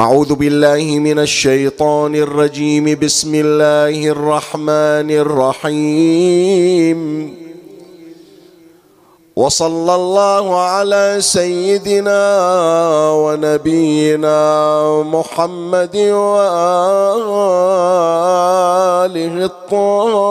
أعوذ بالله من الشيطان الرجيم. بسم الله الرحمن الرحيم. وصلى الله على سيدنا ونبينا محمد وآله الطاهرين.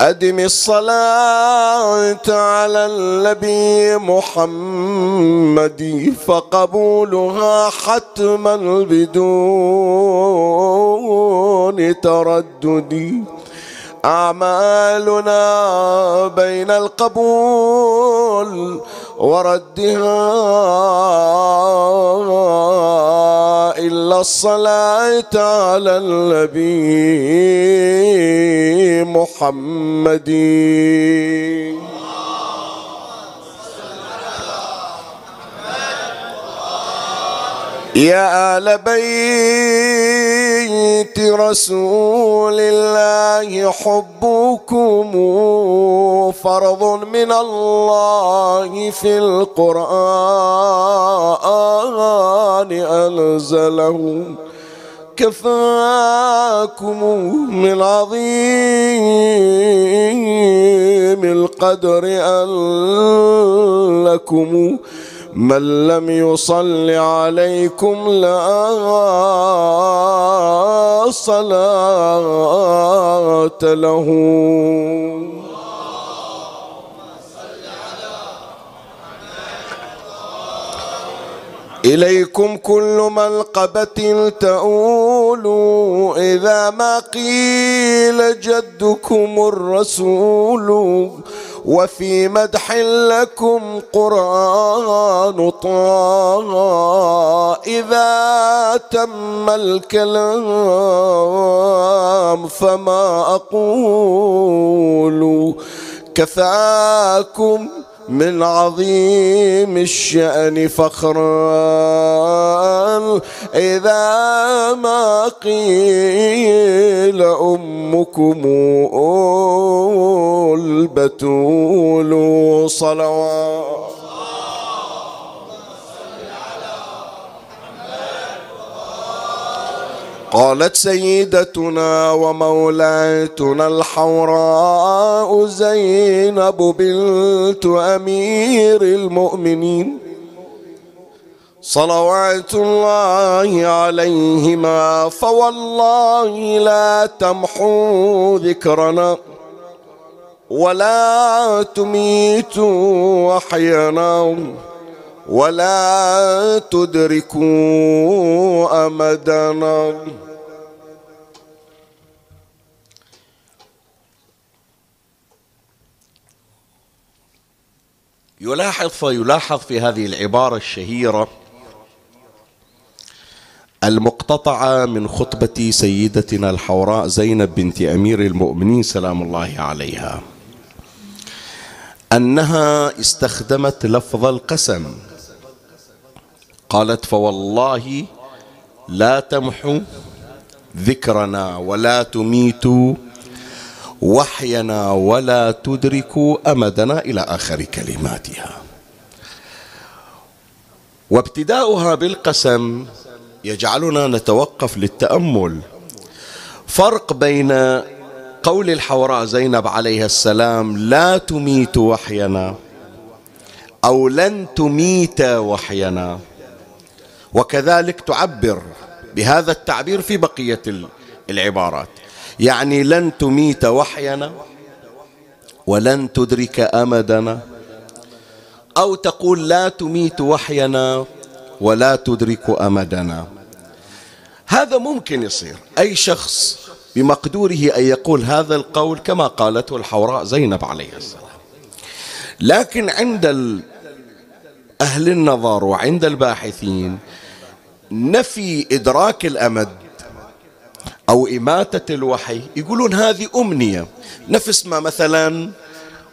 أدم الصلاة على النبي محمد فقبولها حتما بدون تردد. أعمالنا بين القبول وردها إلا الصلاة على النبي محمد يا آل بيت رسول الله حبكم فرض من الله في القرآن أنزله. كفاكم من عظيم القدر أن لكم من لم يصل عليكم لا صلاة له. إليكم كل ملقبة تؤول إذا ما قيل جدكم الرسول. وفي مدح لكم قرآن طه إذا تم الكلام فما أقول كفاكم من عظيم الشأن فخرا إذا ما قيل أمكم البتول صلوات. قالت سيدتنا ومولاتنا الحوراء زينب بنت أمير المؤمنين. صلوات الله عليهما فوالله لا تمحو ذكرنا ولا تميت وحينا ولا تدركوا امدنا يلاحظ فيلاحظ في هذه العبارة الشهيرة المقتطعة من خطبة سيدتنا الحوراء زينب بنت أمير المؤمنين سلام الله عليها أنها استخدمت لفظ القسم. قالت فوالله لا تمحو ذكرنا ولا تميت وحينا ولا تدرك أمدنا إلى آخر كلماتها. وابتداؤها بالقسم يجعلنا نتوقف للتأمل. فرق بين قول الحوراء زينب عليها السلام لا تميت وحينا أو لن تميت وحينا وكذلك تعبر بهذا التعبير في بقية العبارات. يعني لن تميت وحينا ولن تدرك أمدنا. أو تقول لا تميت وحينا ولا تدرك أمدنا. هذا ممكن يصير. أي شخص بمقدوره أن يقول هذا القول كما قالته الحوراء زينب عليه السلام. لكن عند أهل النظر وعند الباحثين نفي إدراك الأمد أو إماتة الوحي. يقولون هذه أمنية. نفس ما مثلا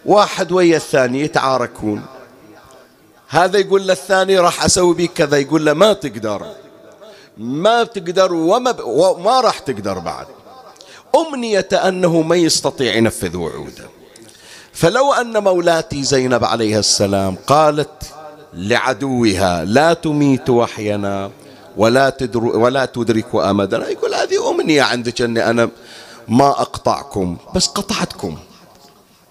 واحد ويا الثاني يتعاركون. هذا يقول للثاني راح أسوي بك كذا. يقول له ما تقدر. ما تقدر وما, ب... وما راح تقدر بعد. أمنية أنه ما يستطيع ينفذ وعوده. فلو أن مولاتي زينب عليها السلام قالت لعدوها لا تميت وحينا. ولا تدر ولا تدرك امدنا يقول هذه أمنية عندك أني أنا ما أقطعكم بس قطعتكم.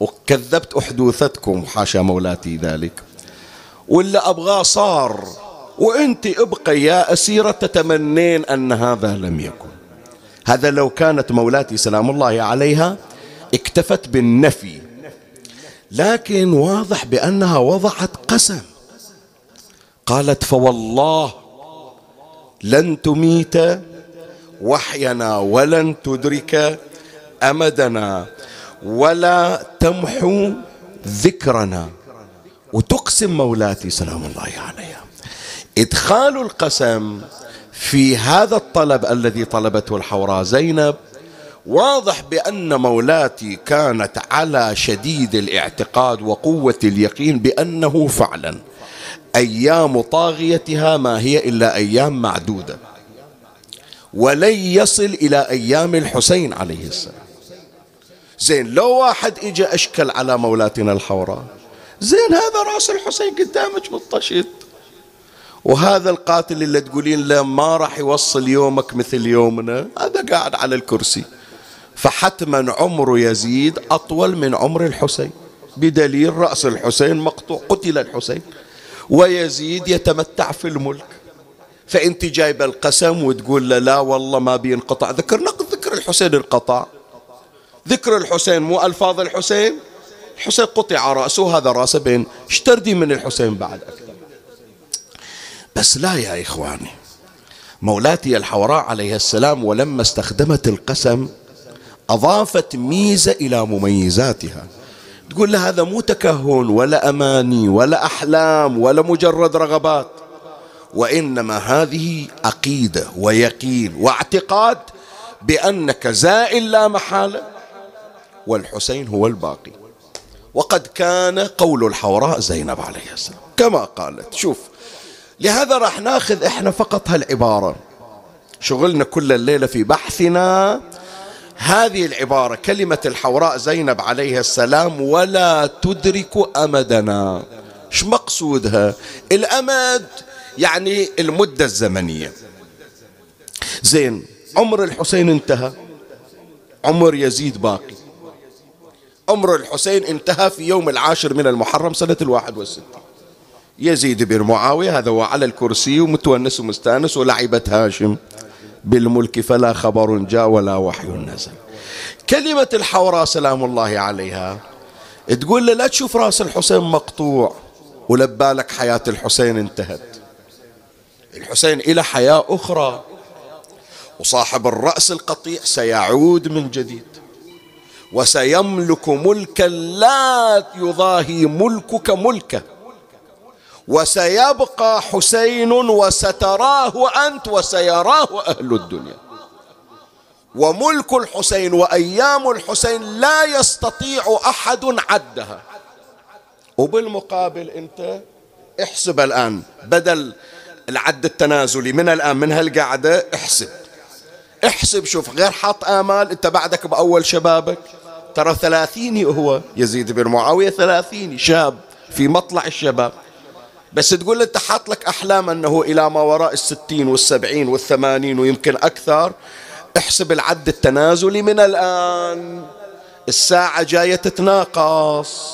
وكذبت أحدوثتكم حاشا مولاتي ذلك. ولا ابغاه صار. وأنت ابقي يا أسيرة تتمنين أن هذا لم يكن. هذا لو كانت مولاتي سلام الله عليها اكتفت بالنفي. لكن واضح بأنها وضعت قسم. قالت فوالله لن تميت وحينا ولن تدرك أمدنا ولا تمحو ذكرنا. وتقسم مولاتي سلام الله عليها. إدخال القسم في هذا الطلب الذي طلبته الحوراء زينب واضح بأن مولاتي كانت على شديد الاعتقاد وقوة اليقين بأنه فعلا. أيام طاغيتها ما هي إلا أيام معدودة. ولن يصل إلى أيام الحسين عليه السلام. زين لو واحد إجا أشكل على مولاتنا الحوراء زين هذا رأس الحسين قدامك مطشط وهذا القاتل اللي تقولين له ما راح يوصل يومك مثل يومنا هذا قاعد على الكرسي. فحتما عمر يزيد أطول من عمر الحسين. بدليل رأس الحسين مقطوع قتل الحسين. ويزيد يتمتع في الملك. فأنت جايب القسم وتقول له لا والله ما بينقطع ذكر نقد ذكر الحسين انقطع ذكر الحسين مو ألفاظ الحسين؟ الحسين قطع رأسه هذا رأسه بين. اشتردي من الحسين بعد؟ أكثر بس لا يا إخواني. مولاتي الحوراء عليه السلام ولما استخدمت القسم أضافت ميزة إلى مميزاتها. تقول له هذا مو تكهن ولا أماني ولا أحلام ولا مجرد رغبات وإنما هذه عقيدة ويقين واعتقاد بأنك زائل لا محالة والحسين هو الباقي. وقد كان قول الحوراء زينب عليه السلام. كما قالت شوف لهذا راح ناخذ إحنا فقط هالعبارة. شغلنا كل الليلة في بحثنا هذه العبارة كلمة الحوراء زينب عليها السلام ولا تدرك أمدنا. إيش مقصودها؟ الأمد يعني المدة الزمنية. زين عمر الحسين انتهى. عمر يزيد باقي. عمر الحسين انتهى في يوم العاشر من المحرم سنة الواحد والستين. يزيد بن معاوية هذا هو على الكرسي ومتونس ومستانس ولعبة هاشم. بالملك فلا خبر جاء ولا وحي نزل. كلمة الحوراء سلام الله عليها. تقول له لا تشوف رأس الحسين مقطوع ولبالك حياة الحسين انتهت. الحسين إلى حياة أخرى. وصاحب الرأس القطيع سيعود من جديد. وسيملك ملكا لا يضاهي ملكك ملكه وسيبقى حسين وستراه أنت وسيراه أهل الدنيا. وملك الحسين وأيام الحسين لا يستطيع أحد عدها. وبالمقابل أنت احسب الآن بدل العد التنازلي من الآن من هالقعدة احسب. احسب شوف غير حاط آمال أنت بعدك بأول شبابك. ترى ثلاثيني هو يزيد بن معاوية ثلاثيني شاب في مطلع الشباب. بس تقول أنت حاط لك أحلام أنه إلى ما وراء الستين والسبعين والثمانين ويمكن أكثر احسب العد التنازلي من الآن. الساعة جاية تتناقص.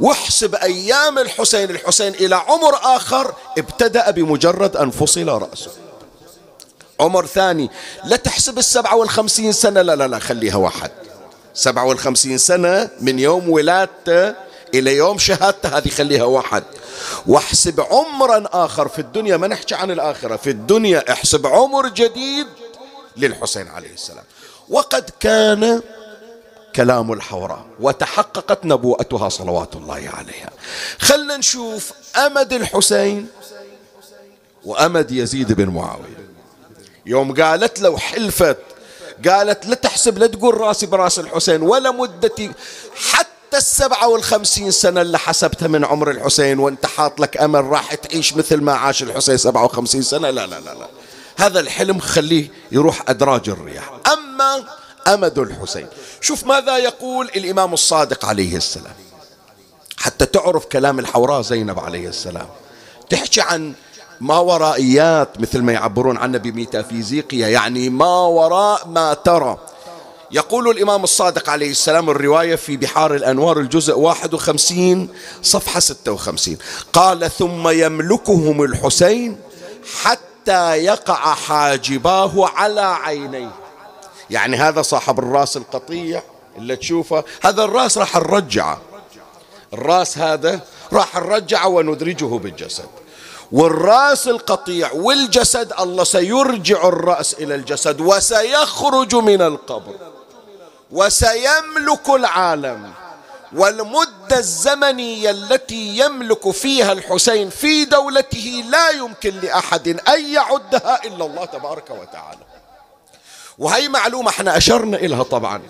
واحسب أيام الحسين الحسين إلى عمر آخر ابتدأ بمجرد أن فصل رأسه. عمر ثاني لا تحسب السبعة والخمسين سنة لا لا لا خليها واحد. سبعة والخمسين سنة من يوم ولادته إلى يوم شهادته هذه خليها واحد. واحسب عمرا آخر في الدنيا ما نحكي عن الآخرة في الدنيا احسب عمر جديد للحسين عليه السلام. وقد كان كلام الحوراء وتحققت نبوءتها صلوات الله عليها. خلنا نشوف أمد الحسين وأمد يزيد بن معاوية. يوم قالت له حلفت قالت لا تحسب لا تقول راسي براس الحسين ولا مدتي حتى السبعة والخمسين سنة اللي حسبتها من عمر الحسين وانت حاط لك أمل راح تعيش مثل ما عاش الحسين سبعة وخمسين سنة؟ لا لا لا لا. هذا الحلم خليه يروح أدراج الرياح. أما أمد الحسين. شوف ماذا يقول الإمام الصادق عليه السلام. حتى تعرف كلام الحوراء زينب عليه السلام. تحكي عن ما ورائيات مثل ما يعبرون عنه بميتافيزيقيا يعني ما وراء ما ترى. يقول الإمام الصادق عليه السلام الرواية في بحار الأنوار الجزء 51 صفحة 56 قال ثم يملكهم الحسين حتى يقع حاجباه على عينيه. يعني هذا صاحب الراس القطيع اللي تشوفه هذا الراس راح نرجعه. الراس هذا راح نرجعه وندرجه بالجسد. والراس القطيع والجسد الله سيرجع الرأس إلى الجسد وسيخرج من القبر. وسيملك العالم. والمدة الزمنية التي يملك فيها الحسين في دولته لا يمكن لأحد أن يعدها إلا الله تبارك وتعالى. وهي معلومة إحنا أشرنا إلها طبعا.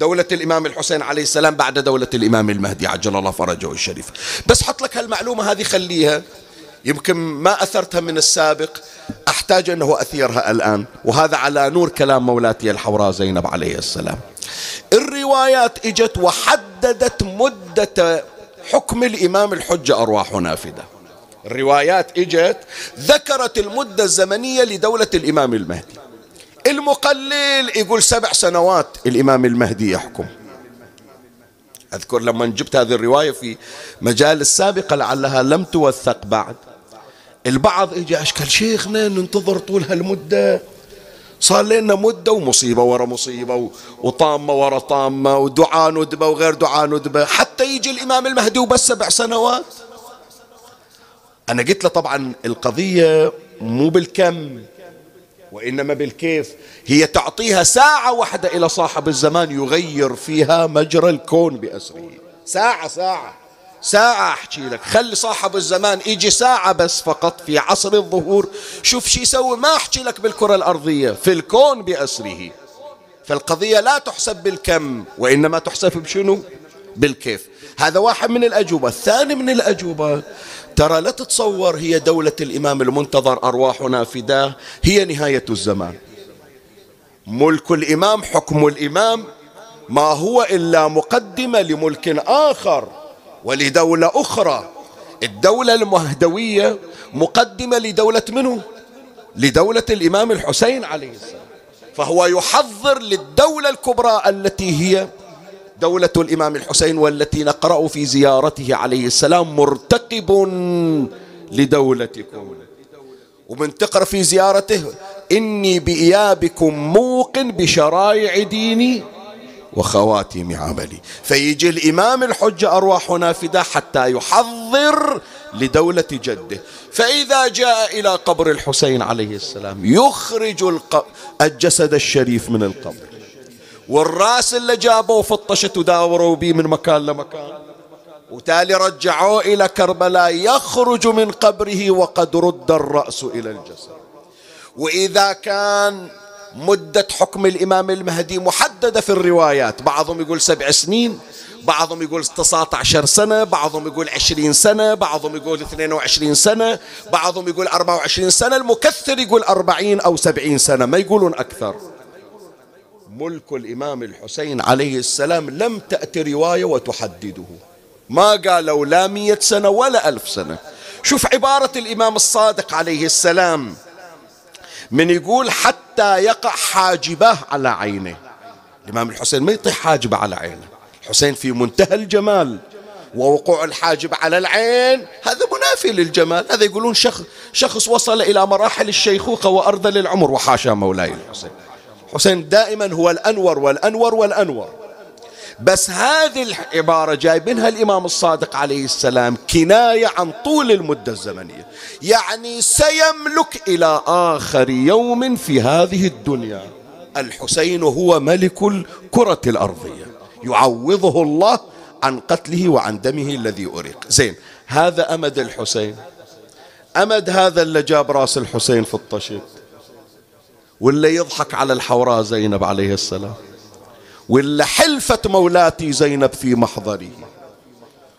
دولة الإمام الحسين عليه السلام بعد دولة الإمام المهدي عجل الله فرجه الشريف. بس حط لك هالمعلومة هذه خليها. يمكن ما أثرتها من السابق. أحتاج أنه أثيرها الآن. وهذا على نور كلام مولاتي الحوراء زينب عليه السلام. الروايات إجت وحددت مدة حكم الإمام الحجة أرواح نافذة الروايات إجت ذكرت المدة الزمنية لدولة الإمام المهدي. المقلل يقول سبع سنوات الإمام المهدي يحكم. أذكر لما جبت هذه الرواية في مجال السابقة لعلها لم توثق بعد. البعض اجى أشكال شيخنا ننتظر طول هالمدة. صار لنا مدة ومصيبة ورا مصيبة وطامة ورا طامة ودعاء ندبة وغير دعاء ندبة. حتى يجي الإمام المهدي وبس سبع سنوات. أنا قلت له طبعا القضية مو بالكم وإنما بالكيف. هي تعطيها ساعة واحدة إلى صاحب الزمان يغير فيها مجرى الكون بأسره. ساعة ساعة. ساعة أحكي لك. خلي صاحب الزمان يجي ساعة بس فقط في عصر الظهور. شوف شو يسوي ما أحكي لك بالكرة الأرضية في الكون بأسره. فالقضية لا تحسب بالكم وإنما تحسب بشنو؟ بالكيف. هذا واحد من الأجوبة. الثاني من الأجوبة ترى لا تتصور هي دولة الإمام المنتظر أرواحنا فداه هي نهاية الزمان. ملك الإمام حكم الإمام ما هو إلا مقدمة لملك آخر. ولدولة أخرى. الدولة المهدوية مقدمة لدولة منه لدولة الإمام الحسين عليه السلام. فهو يحضر للدولة الكبرى التي هي دولة الإمام الحسين والتي نقرأ في زيارته عليه السلام مرتقب لدولتكم. ومن تقرأ في زيارته إني بإيابكم موقن بشرائع ديني وخواتم عملي. فيجي الإمام الحجة أرواحنا فدا حتى يحضر لدولة جده. فإذا جاء إلى قبر الحسين عليه السلام يخرج الجسد الشريف من القبر. والراس اللي جابوه فطشت وداوروا به من مكان لمكان. وتالي رجعوه إلى كربلاء يخرج من قبره وقد رد الرأس إلى الجسد. وإذا كان مدة حكم الإمام المهدي محددة في الروايات. بعضهم يقول سبع سنين بعضهم يقول 19 سنة بعضهم يقول 20 سنة بعضهم يقول 22 سنة بعضهم يقول 24 سنة المكثر يقول 40 أو 70 سنة ما يقولون أكثر. ملك الإمام الحسين عليه السلام لم تأتي رواية وتحدده. ما قالوا لا مية سنة ولا ألف سنة. شوف عبارة الإمام الصادق عليه السلام. من يقول حتى يقع حاجبه على عينه. الإمام الحسين ما يطيح حاجبه على عينه. الحسين في منتهى الجمال. ووقوع الحاجب على العين هذا منافي للجمال. هذا يقولون شخص, شخص وصل إلى مراحل الشيخوخة وأرذل العمر وحاشا مولاي الحسين. حسين دائما هو الأنور والأنور والأنور. بس هذه العبارة جايبينها الإمام الصادق عليه السلام كناية عن طول المدة الزمنية. يعني سيملك إلى آخر يوم في هذه الدنيا. الحسين هو ملك الكرة الأرضية. يعوضه الله عن قتله وعن دمه الذي أريق. زين هذا أمد الحسين. أمد هذا اللي جاب راس الحسين في الطشت واللي يضحك على الحوراء زينب عليه السلام. واللي حلفت مولاتي زينب في محضري.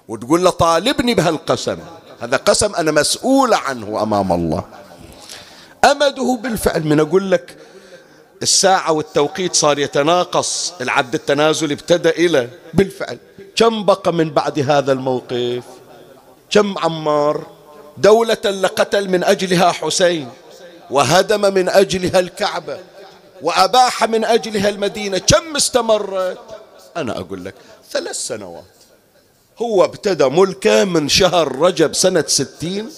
وتقول له طالبني بهالقسم. هذا قسم أنا مسؤول عنه أمام الله. أمده بالفعل من أقول لك الساعة والتوقيت صار يتناقص. العد التنازلي ابتدأ إلى بالفعل. كم بقى من بعد هذا الموقف؟ كم عمار؟ دولة لقتل من أجلها حسين. وهدم من أجلها الكعبة. وأباح من أجلها المدينة. كم استمرت؟ أنا أقول لك ثلاث سنوات. هو ابتدى ملكه من شهر رجب سنة ستين.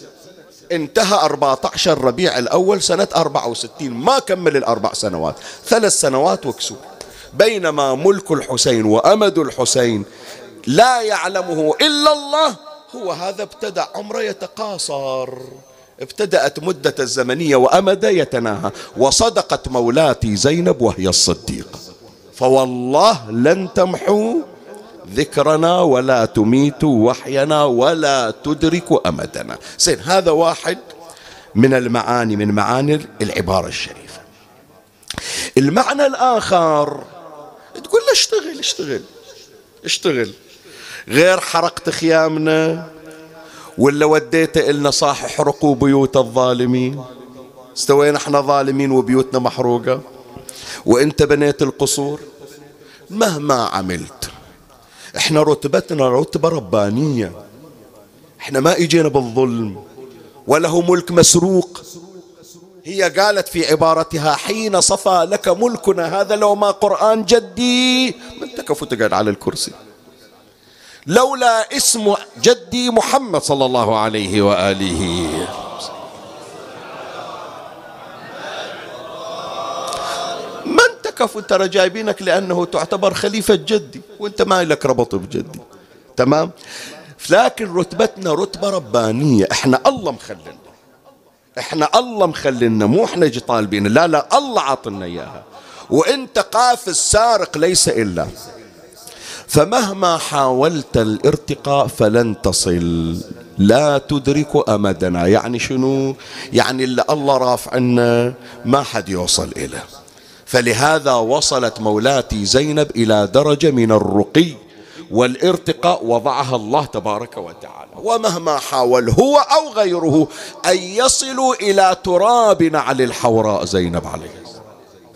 انتهى 14 ربيع الأول سنة 64 ما كمل الأربع سنوات. ثلاث سنوات وكسور بينما ملك الحسين وأمد الحسين لا يعلمه إلا الله. هو هذا ابتدأ عمره يتقاصر. ابتدأت مدة الزمنية وأمد يتناهى وصدقت مولاتي زينب وهي الصديقة فوالله لن تمحو ذكرنا ولا تميت وحينا ولا تدرك أمدنا. زين هذا واحد من المعاني من معاني العبارة الشريفة. المعنى الآخر تقول له اشتغل اشتغل اشتغل. غير حرقت خيامنا ولا وديت إلنا صاح احرقوا بيوت الظالمين؟ استوينا إحنا ظالمين وبيوتنا محروقة. وإنت بنيت القصور؟ مهما عملت. إحنا رتبتنا رتبة ربانية. إحنا ما إجينا بالظلم. وله ملك مسروق. هي قالت في عبارتها حين صفى لك ملكنا هذا لو ما قرآن جدي. من تكفوا تقعد على الكرسي. لولا اسم جدي محمد صلى الله عليه وآله. ما انتكفوا ترى جايبينك لأنه تعتبر خليفة جدي وانت ما لك ربط بجدي. تمام؟ لكن رتبتنا رتبة ربانية. إحنا الله مخلنا إحنا الله مخلنا مو إحنا جي طالبين. لا لا الله عطنا إياها. وانت قافز سارق ليس إلا. فمهما حاولت الارتقاء فلن تصل. لا تدرك امدنا يعني شنو؟ يعني اللي الله رافع عنا ما حد يوصل اليه فلهذا وصلت مولاتي زينب إلى درجة من الرقي والارتقاء وضعها الله تبارك وتعالى. ومهما حاول هو أو غيره أن يصلوا إلى تراب نعل الحوراء زينب عليه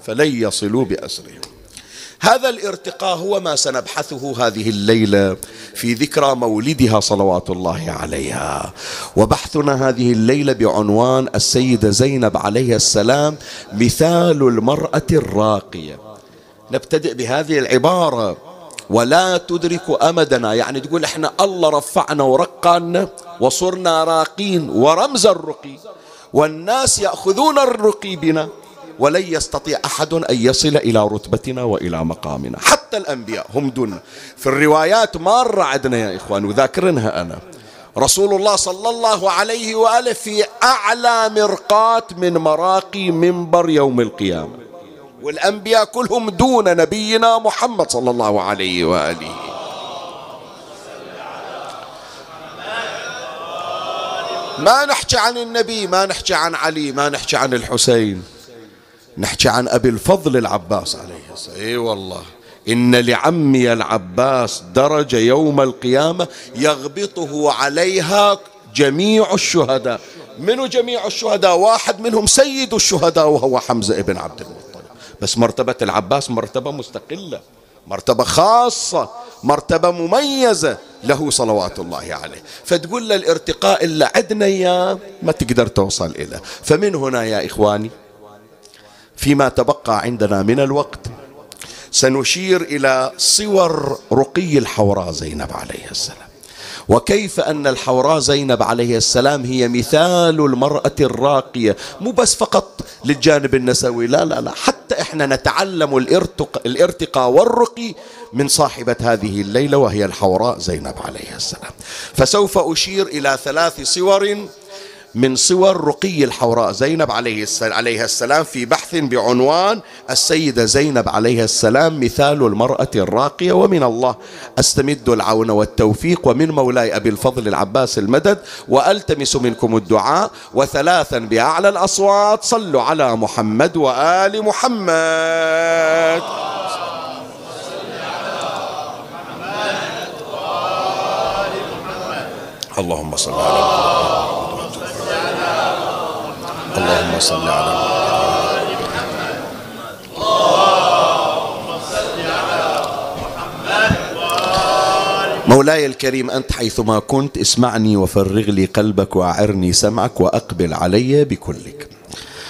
فلن يصلوا بأسرهم. هذا الارتقاء هو ما سنبحثه هذه الليلة في ذكرى مولدها صلوات الله عليها. وبحثنا هذه الليلة بعنوان السيدة زينب عليه السلام مثال المرأة الراقية. نبتدئ بهذه العبارة. ولا تدرك أمدنا. يعني تقول إحنا الله رفعنا ورقانا وصرنا راقين ورمز الرقي. والناس يأخذون الرقي بنا. ولن يستطيع أحد أن يصل إلى رتبتنا وإلى مقامنا. حتى الأنبياء هم دون في الروايات مارة عندنا يا إخوان وذاكرنها أنا. رسول الله صلى الله عليه وآله في أعلى مرقات من مراقي منبر يوم القيامة. والأنبياء كلهم دون نبينا محمد صلى الله عليه وآله. ما نحكي عن النبي ما نحكي عن علي ما نحكي عن الحسين. نحكي عن أبي الفضل العباس عليه السلام. إي والله. إن لعمي العباس درجة يوم القيامة يغبطه عليها جميع الشهداء. منو جميع الشهداء؟ واحد منهم سيد الشهداء وهو حمزة ابن عبد المطلب. بس مرتبة العباس مرتبة مستقلة مرتبة خاصة مرتبة مميزة له صلوات الله عليه. فتقول له الارتقاء اللي عدنا إياه ما تقدر توصل إليه فمن هنا يا إخواني؟ فيما تبقى عندنا من الوقت. سنشير إلى صور رقي الحوراء زينب عليه السلام. وكيف أن الحوراء زينب عليه السلام هي مثال المرأة الراقية؟ مو بس فقط للجانب النسوي لا لا لا. حتى إحنا نتعلم الارتقاء والرقي من صاحبة هذه الليلة وهي الحوراء زينب عليه السلام. فسوف أشير إلى ثلاث صور من صور رقي الحوراء زينب عليه السلام في بحث بعنوان السيدة زينب عليه السلام مثال المرأة الراقية ومن الله. أستمد العون والتوفيق ومن مولاي أبي الفضل العباس المدد وألتمس منكم الدعاء وثلاثا بأعلى الأصوات. صلوا على محمد وآل محمد. اللهم صل على محمد. اللهم صل على محمد. مولاي الكريم أنت حيثما كنت اسمعني وفرغ لي قلبك وأعرني سمعك وأقبل علي بكلك.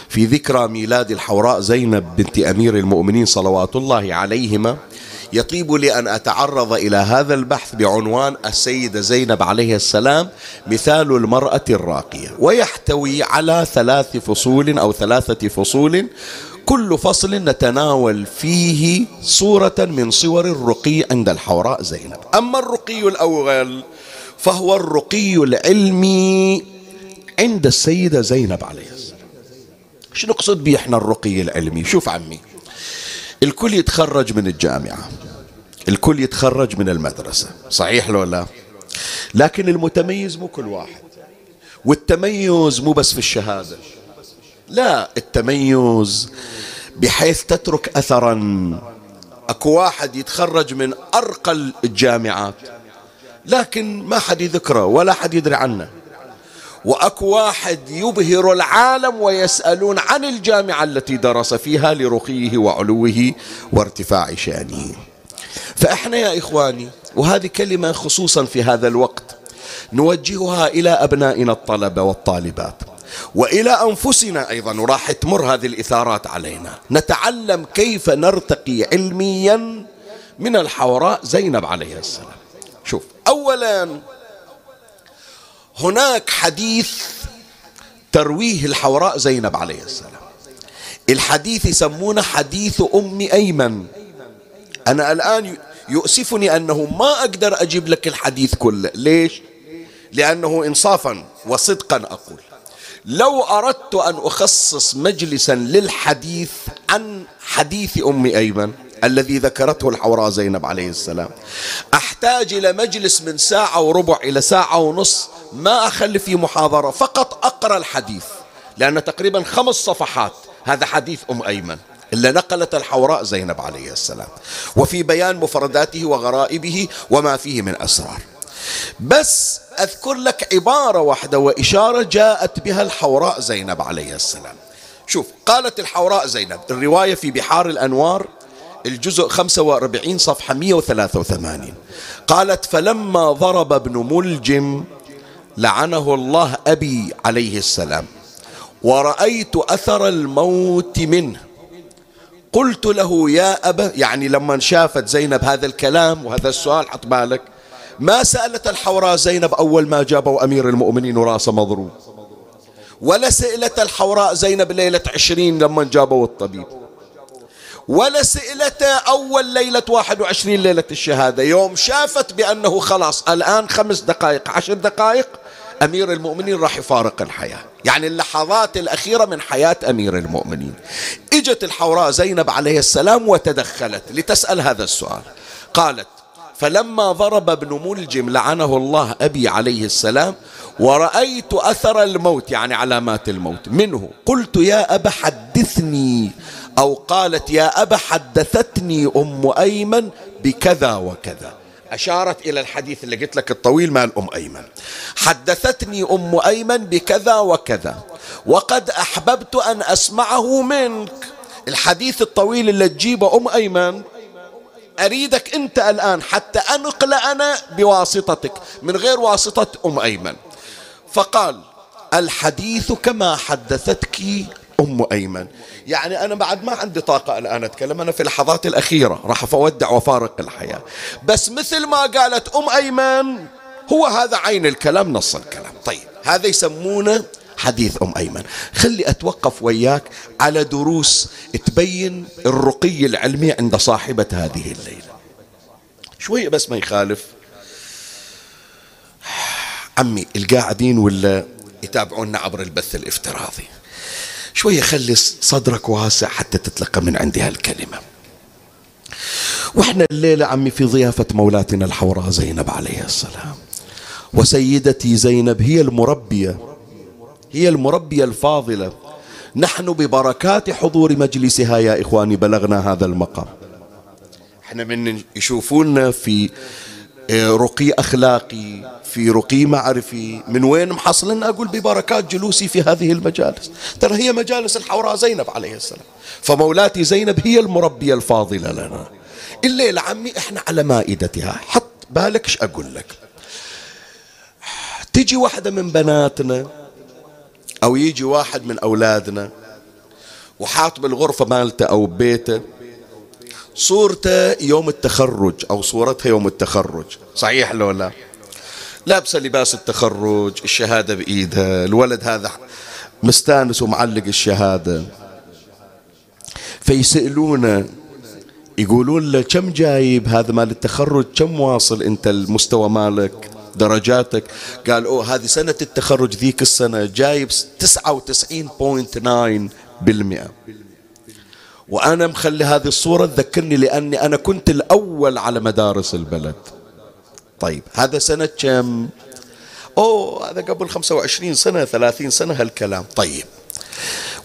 في ذكرى ميلاد الحوراء زينب بنت أمير المؤمنين صلوات الله عليهما يطيب لي أن أتعرض إلى هذا البحث بعنوان السيدة زينب عليه السلام مثال المرأة الراقية. ويحتوي على ثلاث فصول أو ثلاثة فصول. كل فصل نتناول فيه صورة من صور الرقي عند الحوراء زينب. أما الرقي الأول فهو الرقي العلمي عند السيدة زينب عليه السلام. شو نقصد به إحنا الرقي العلمي؟ شوف عمي. الكل يتخرج من الجامعة. الكل يتخرج من المدرسة. صحيح لو لا؟ لكن المتميز مو كل واحد. والتميز مو بس في الشهادة. لا التميز بحيث تترك أثرا. أكو واحد يتخرج من أرقى الجامعات لكن ما حد يذكره ولا حد يدري عنه. وأكو واحد يبهر العالم ويسألون عن الجامعة التي درس فيها لرقيه وعلوه وارتفاع شأنه. فإحنا يا إخواني وهذه كلمة خصوصا في هذا الوقت نوجهها إلى أبنائنا الطلبة والطالبات وإلى أنفسنا أيضا وراح تمر هذه الإثارات علينا. نتعلم كيف نرتقي علميا من الحوراء زينب عليه السلام. شوف اولا هناك حديث ترويه الحوراء زينب عليه السلام. الحديث يسمونه حديث أم أيمن. أنا الآن يؤسفني أنه ما أقدر أجيب لك الحديث كله. ليش؟ لأنه إنصافا وصدقا أقول. لو أردت أن أخصص مجلسا للحديث عن حديث أم أيمن الذي ذكرته الحوراء زينب عليه السلام. أحتاج إلى مجلس من ساعة وربع إلى ساعة ونص ما أخلي في محاضرة فقط أقرأ الحديث لأن تقريبا خمس صفحات هذا حديث أم أيمن إلا نقلت الحوراء زينب عليه السلام. وفي بيان مفرداته وغرائبه وما فيه من أسرار. بس أذكر لك عبارة واحدة وإشارة جاءت بها الحوراء زينب عليه السلام. شوف قالت الحوراء زينب الرواية في بحار الأنوار الجزء 45 صفحة 183 قالت فلما ضرب ابن ملجم لعنه الله أبي عليه السلام ورأيت أثر الموت منه. قلت له يا أبا يعني لما شافت زينب هذا الكلام وهذا السؤال حط بالك. ما سألت الحوراء زينب أول ما جابوا أمير المؤمنين وراسه مضروب؟ ولا سئلت الحوراء زينب ليلة عشرين لما جابوا الطبيب؟ ولا سئلته أول ليلة 21 ليلة الشهادة. يوم شافت بأنه خلاص الآن خمس دقائق عشر دقائق أمير المؤمنين راح يفارق الحياة. يعني اللحظات الأخيرة من حياة أمير المؤمنين. إجت الحوراء زينب عليه السلام وتدخلت لتسأل هذا السؤال. قالت فلما ضرب ابن ملجم لعنه الله أبي عليه السلام ورأيت أثر الموت. يعني علامات الموت. منه قلت يا أبا حد حدثني أو قالت يا أبا حدثتني أم أيمن بكذا وكذا. أشارت إلى الحديث اللي قلت لك الطويل مال أم أيمن. حدثتني أم أيمن بكذا وكذا. وقد أحببت أن أسمعه منك. الحديث الطويل اللي تجيبه أم أيمن أريدك أنت الآن حتى أنقل أنا بواسطتك من غير واسطة أم أيمن. فقال الحديث كما حدثتك أم أيمن. يعني أنا بعد ما عندي طاقة الآن أتكلم أنا في اللحظات الأخيرة راح أودع وفارق الحياة. بس مثل ما قالت أم أيمن هو هذا عين الكلام نص الكلام. طيب هذا يسمونه حديث أم أيمن. خلي أتوقف وياك على دروس تبين الرقي العلمي عند صاحبة هذه الليلة. شوية بس ما يخالف. عمي القاعدين ولا يتابعونا عبر البث الافتراضي؟ شوية خلي صدرك واسع حتى تتلقى من عندي هالكلمة. وإحنا الليلة عمي في ضيافة مولاتنا الحوراء زينب عليه السلام. وسيدتي زينب هي المربية هي المربية الفاضلة. نحن ببركات حضور مجلسها يا إخواني بلغنا هذا المقام. إحنا من يشوفونا في آه، رقي أخلاقي في رقي معرفي من وين محصلين أقول ببركات جلوسي في هذه المجالس. ترى هي مجالس الحوراء زينب عليه السلام. فمولاتي زينب هي المربية الفاضلة لنا. الليلة عمي إحنا على مائدتها. حط بالك إيش أقول لك. تجي واحدة من بناتنا أو يجي واحد من أولادنا وحاط بالغرفة مالته أو ببيته صورته يوم التخرج أو صورتها يوم التخرج. صحيح لو لا؟ لابسة لباس التخرج الشهادة بإيدها الولد هذا مستانس ومعلق الشهادة. فيسألونه يقولون له كم جايب هذا مال التخرج؟ كم واصل أنت المستوى مالك درجاتك؟ قال أوه هذه سنة التخرج ذيك السنة جايب 99.9 بالمئة. وأنا مخلي هذه الصورة تذكرني لأني أنا كنت الأول على مدارس البلد. طيب هذا سنة كم؟ أوه هذا قبل 25 سنة 30 سنة هالكلام. طيب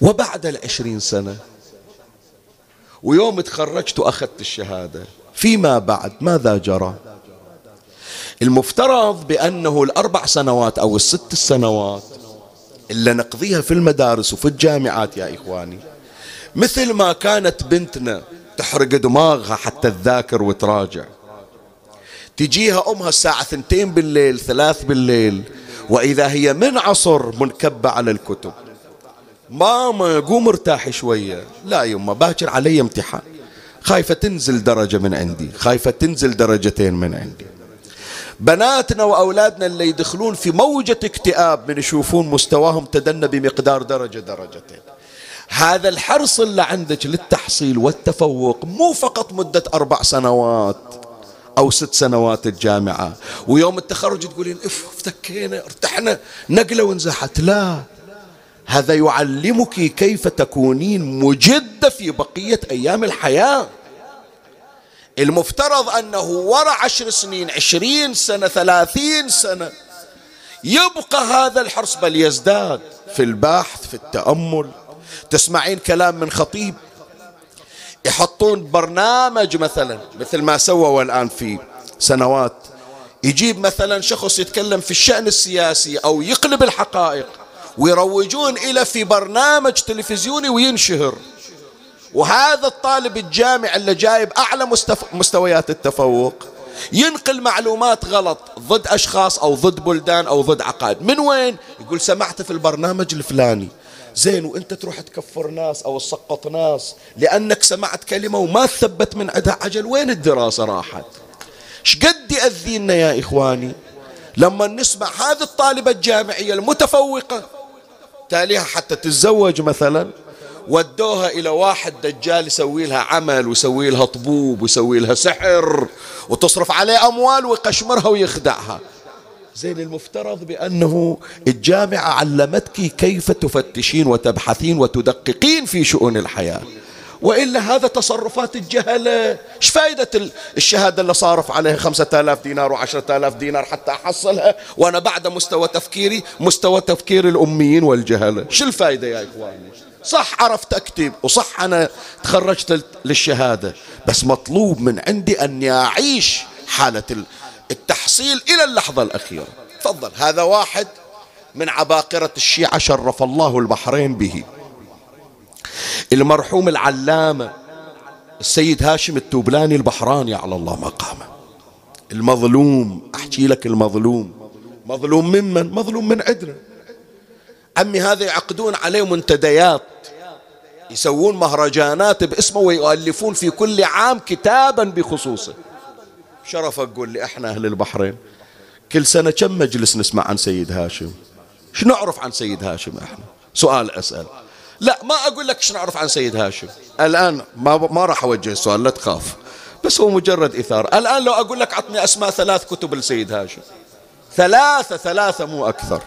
وبعد العشرين سنة؟ ويوم تخرجت وأخذت الشهادة فيما بعد ماذا جرى؟ المفترض بأنه الأربع سنوات أو الست سنوات اللي نقضيها في المدارس وفي الجامعات يا إخواني مثل ما كانت بنتنا تحرق دماغها حتى تذاكر وتراجع. تجيها أمها الساعة ثنتين بالليل ثلاث بالليل. وإذا هي من عصر منكبة على الكتب. ماما قوم ارتاحي شوية. لا يما باكر علي امتحان. خايفة تنزل درجة من عندي خايفة تنزل درجتين من عندي. بناتنا وأولادنا اللي يدخلون في موجة اكتئاب من يشوفون مستواهم تدنى بمقدار درجة درجتين. هذا الحرص اللي عندك للتحصيل والتفوق مو فقط مدة أربع سنوات. أو ست سنوات الجامعة. ويوم التخرج تقولين إف افتكينا ارتحنا نقلة وانزحت لا. هذا يعلمك كيف تكونين مجدة في بقية أيام الحياة. المفترض أنه وراء عشر سنين عشرين سنة ثلاثين سنة يبقى هذا الحرص بل يزداد في البحث في التأمل. تسمعين كلام من خطيب يحطون برنامج مثلا مثل ما سووا الآن في سنوات. يجيب مثلا شخص يتكلم في الشأن السياسي أو يقلب الحقائق ويروجون إلى في برنامج تلفزيوني وينشهر. وهذا الطالب الجامعي اللي جايب أعلى مستويات التفوق ينقل معلومات غلط ضد أشخاص أو ضد بلدان أو ضد عقائد. من وين؟ يقول سمعت في البرنامج الفلاني. زين وانت تروح تكفر ناس أو تسقط ناس لانك سمعت كلمة وما ثبت من عندها عجل. وين الدراسة راحت؟ شقد يأذينا يا إخواني؟ لما نسمع هذه الطالبة الجامعية المتفوقة تاليها حتى تتزوج مثلا ودوها إلى واحد دجال يسوي لها عمل ويسوي لها طبوب ويسوي لها سحر وتصرف عليه أموال ويقشمرها ويخدعها. زين المفترض بأنه الجامعة علمتك كيف تفتشين وتبحثين وتدققين في شؤون الحياة. وإلا هذا تصرفات الجهلة إيش فائدة الشهادة اللي صارف عليها خمسة آلاف دينار وعشرة آلاف دينار حتى أحصلها؟ وأنا بعد مستوى تفكيري مستوى تفكير الأميين والجهلة شو الفائدة يا إخواني؟ صح عرفت أكتب وصح أنا تخرجت للشهادة. بس مطلوب من عندي أني أعيش حالة التحصيل إلى اللحظة الأخيرة. تفضل. هذا واحد من عباقرة الشيعة شرف الله البحرين به. المرحوم العلامة السيد هاشم التوبلاني البحراني على الله مقامه. المظلوم أحكي لك المظلوم. مظلوم ممن مظلوم من عندنا عمي هذا يعقدون عليه منتديات يسوون مهرجانات باسمه ويؤلفون في كل عام كتابا بخصوصه. شرف أقول لي إحنا أهل البحرين. كل سنة كم مجلس نسمع عن سيد هاشم؟ شو نعرف عن سيد هاشم إحنا؟ سؤال أسأل. لا ما أقول لك شو نعرف عن سيد هاشم. الآن ما, ما راح أوجه السؤال لا تخاف. بس هو مجرد إثارة. الآن لو أقول لك عطني أسماء ثلاث كتب لسيد هاشم. ثلاثة ثلاثة مو أكثر.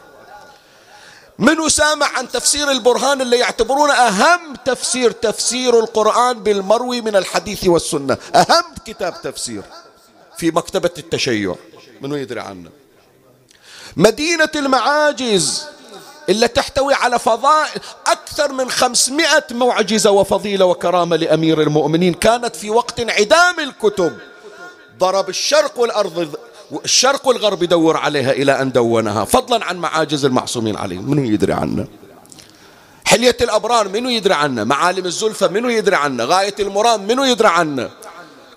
منو سامع عن تفسير البرهان اللي يعتبرونه أهم تفسير تفسير القرآن بالمروي من الحديث والسنة. أهم كتاب تفسير. في مكتبة التشيع. منو يدري عنه؟ مدينة المعاجز إلا تحتوي على فضائل أكثر من خمسمائة معجزة وفضيلة وكرامة لأمير المؤمنين. كانت في وقت انعدام الكتب. ضرب الشرق والأرض الشرق والغرب يدور عليها إلى أن دونها. فضلا عن معاجز المعصومين عليه منو يدري عنه؟ حلية الأبرار منو يدري عنه؟ معالم الزلفى منو يدري عنه؟ غاية المرام منو يدري عنه؟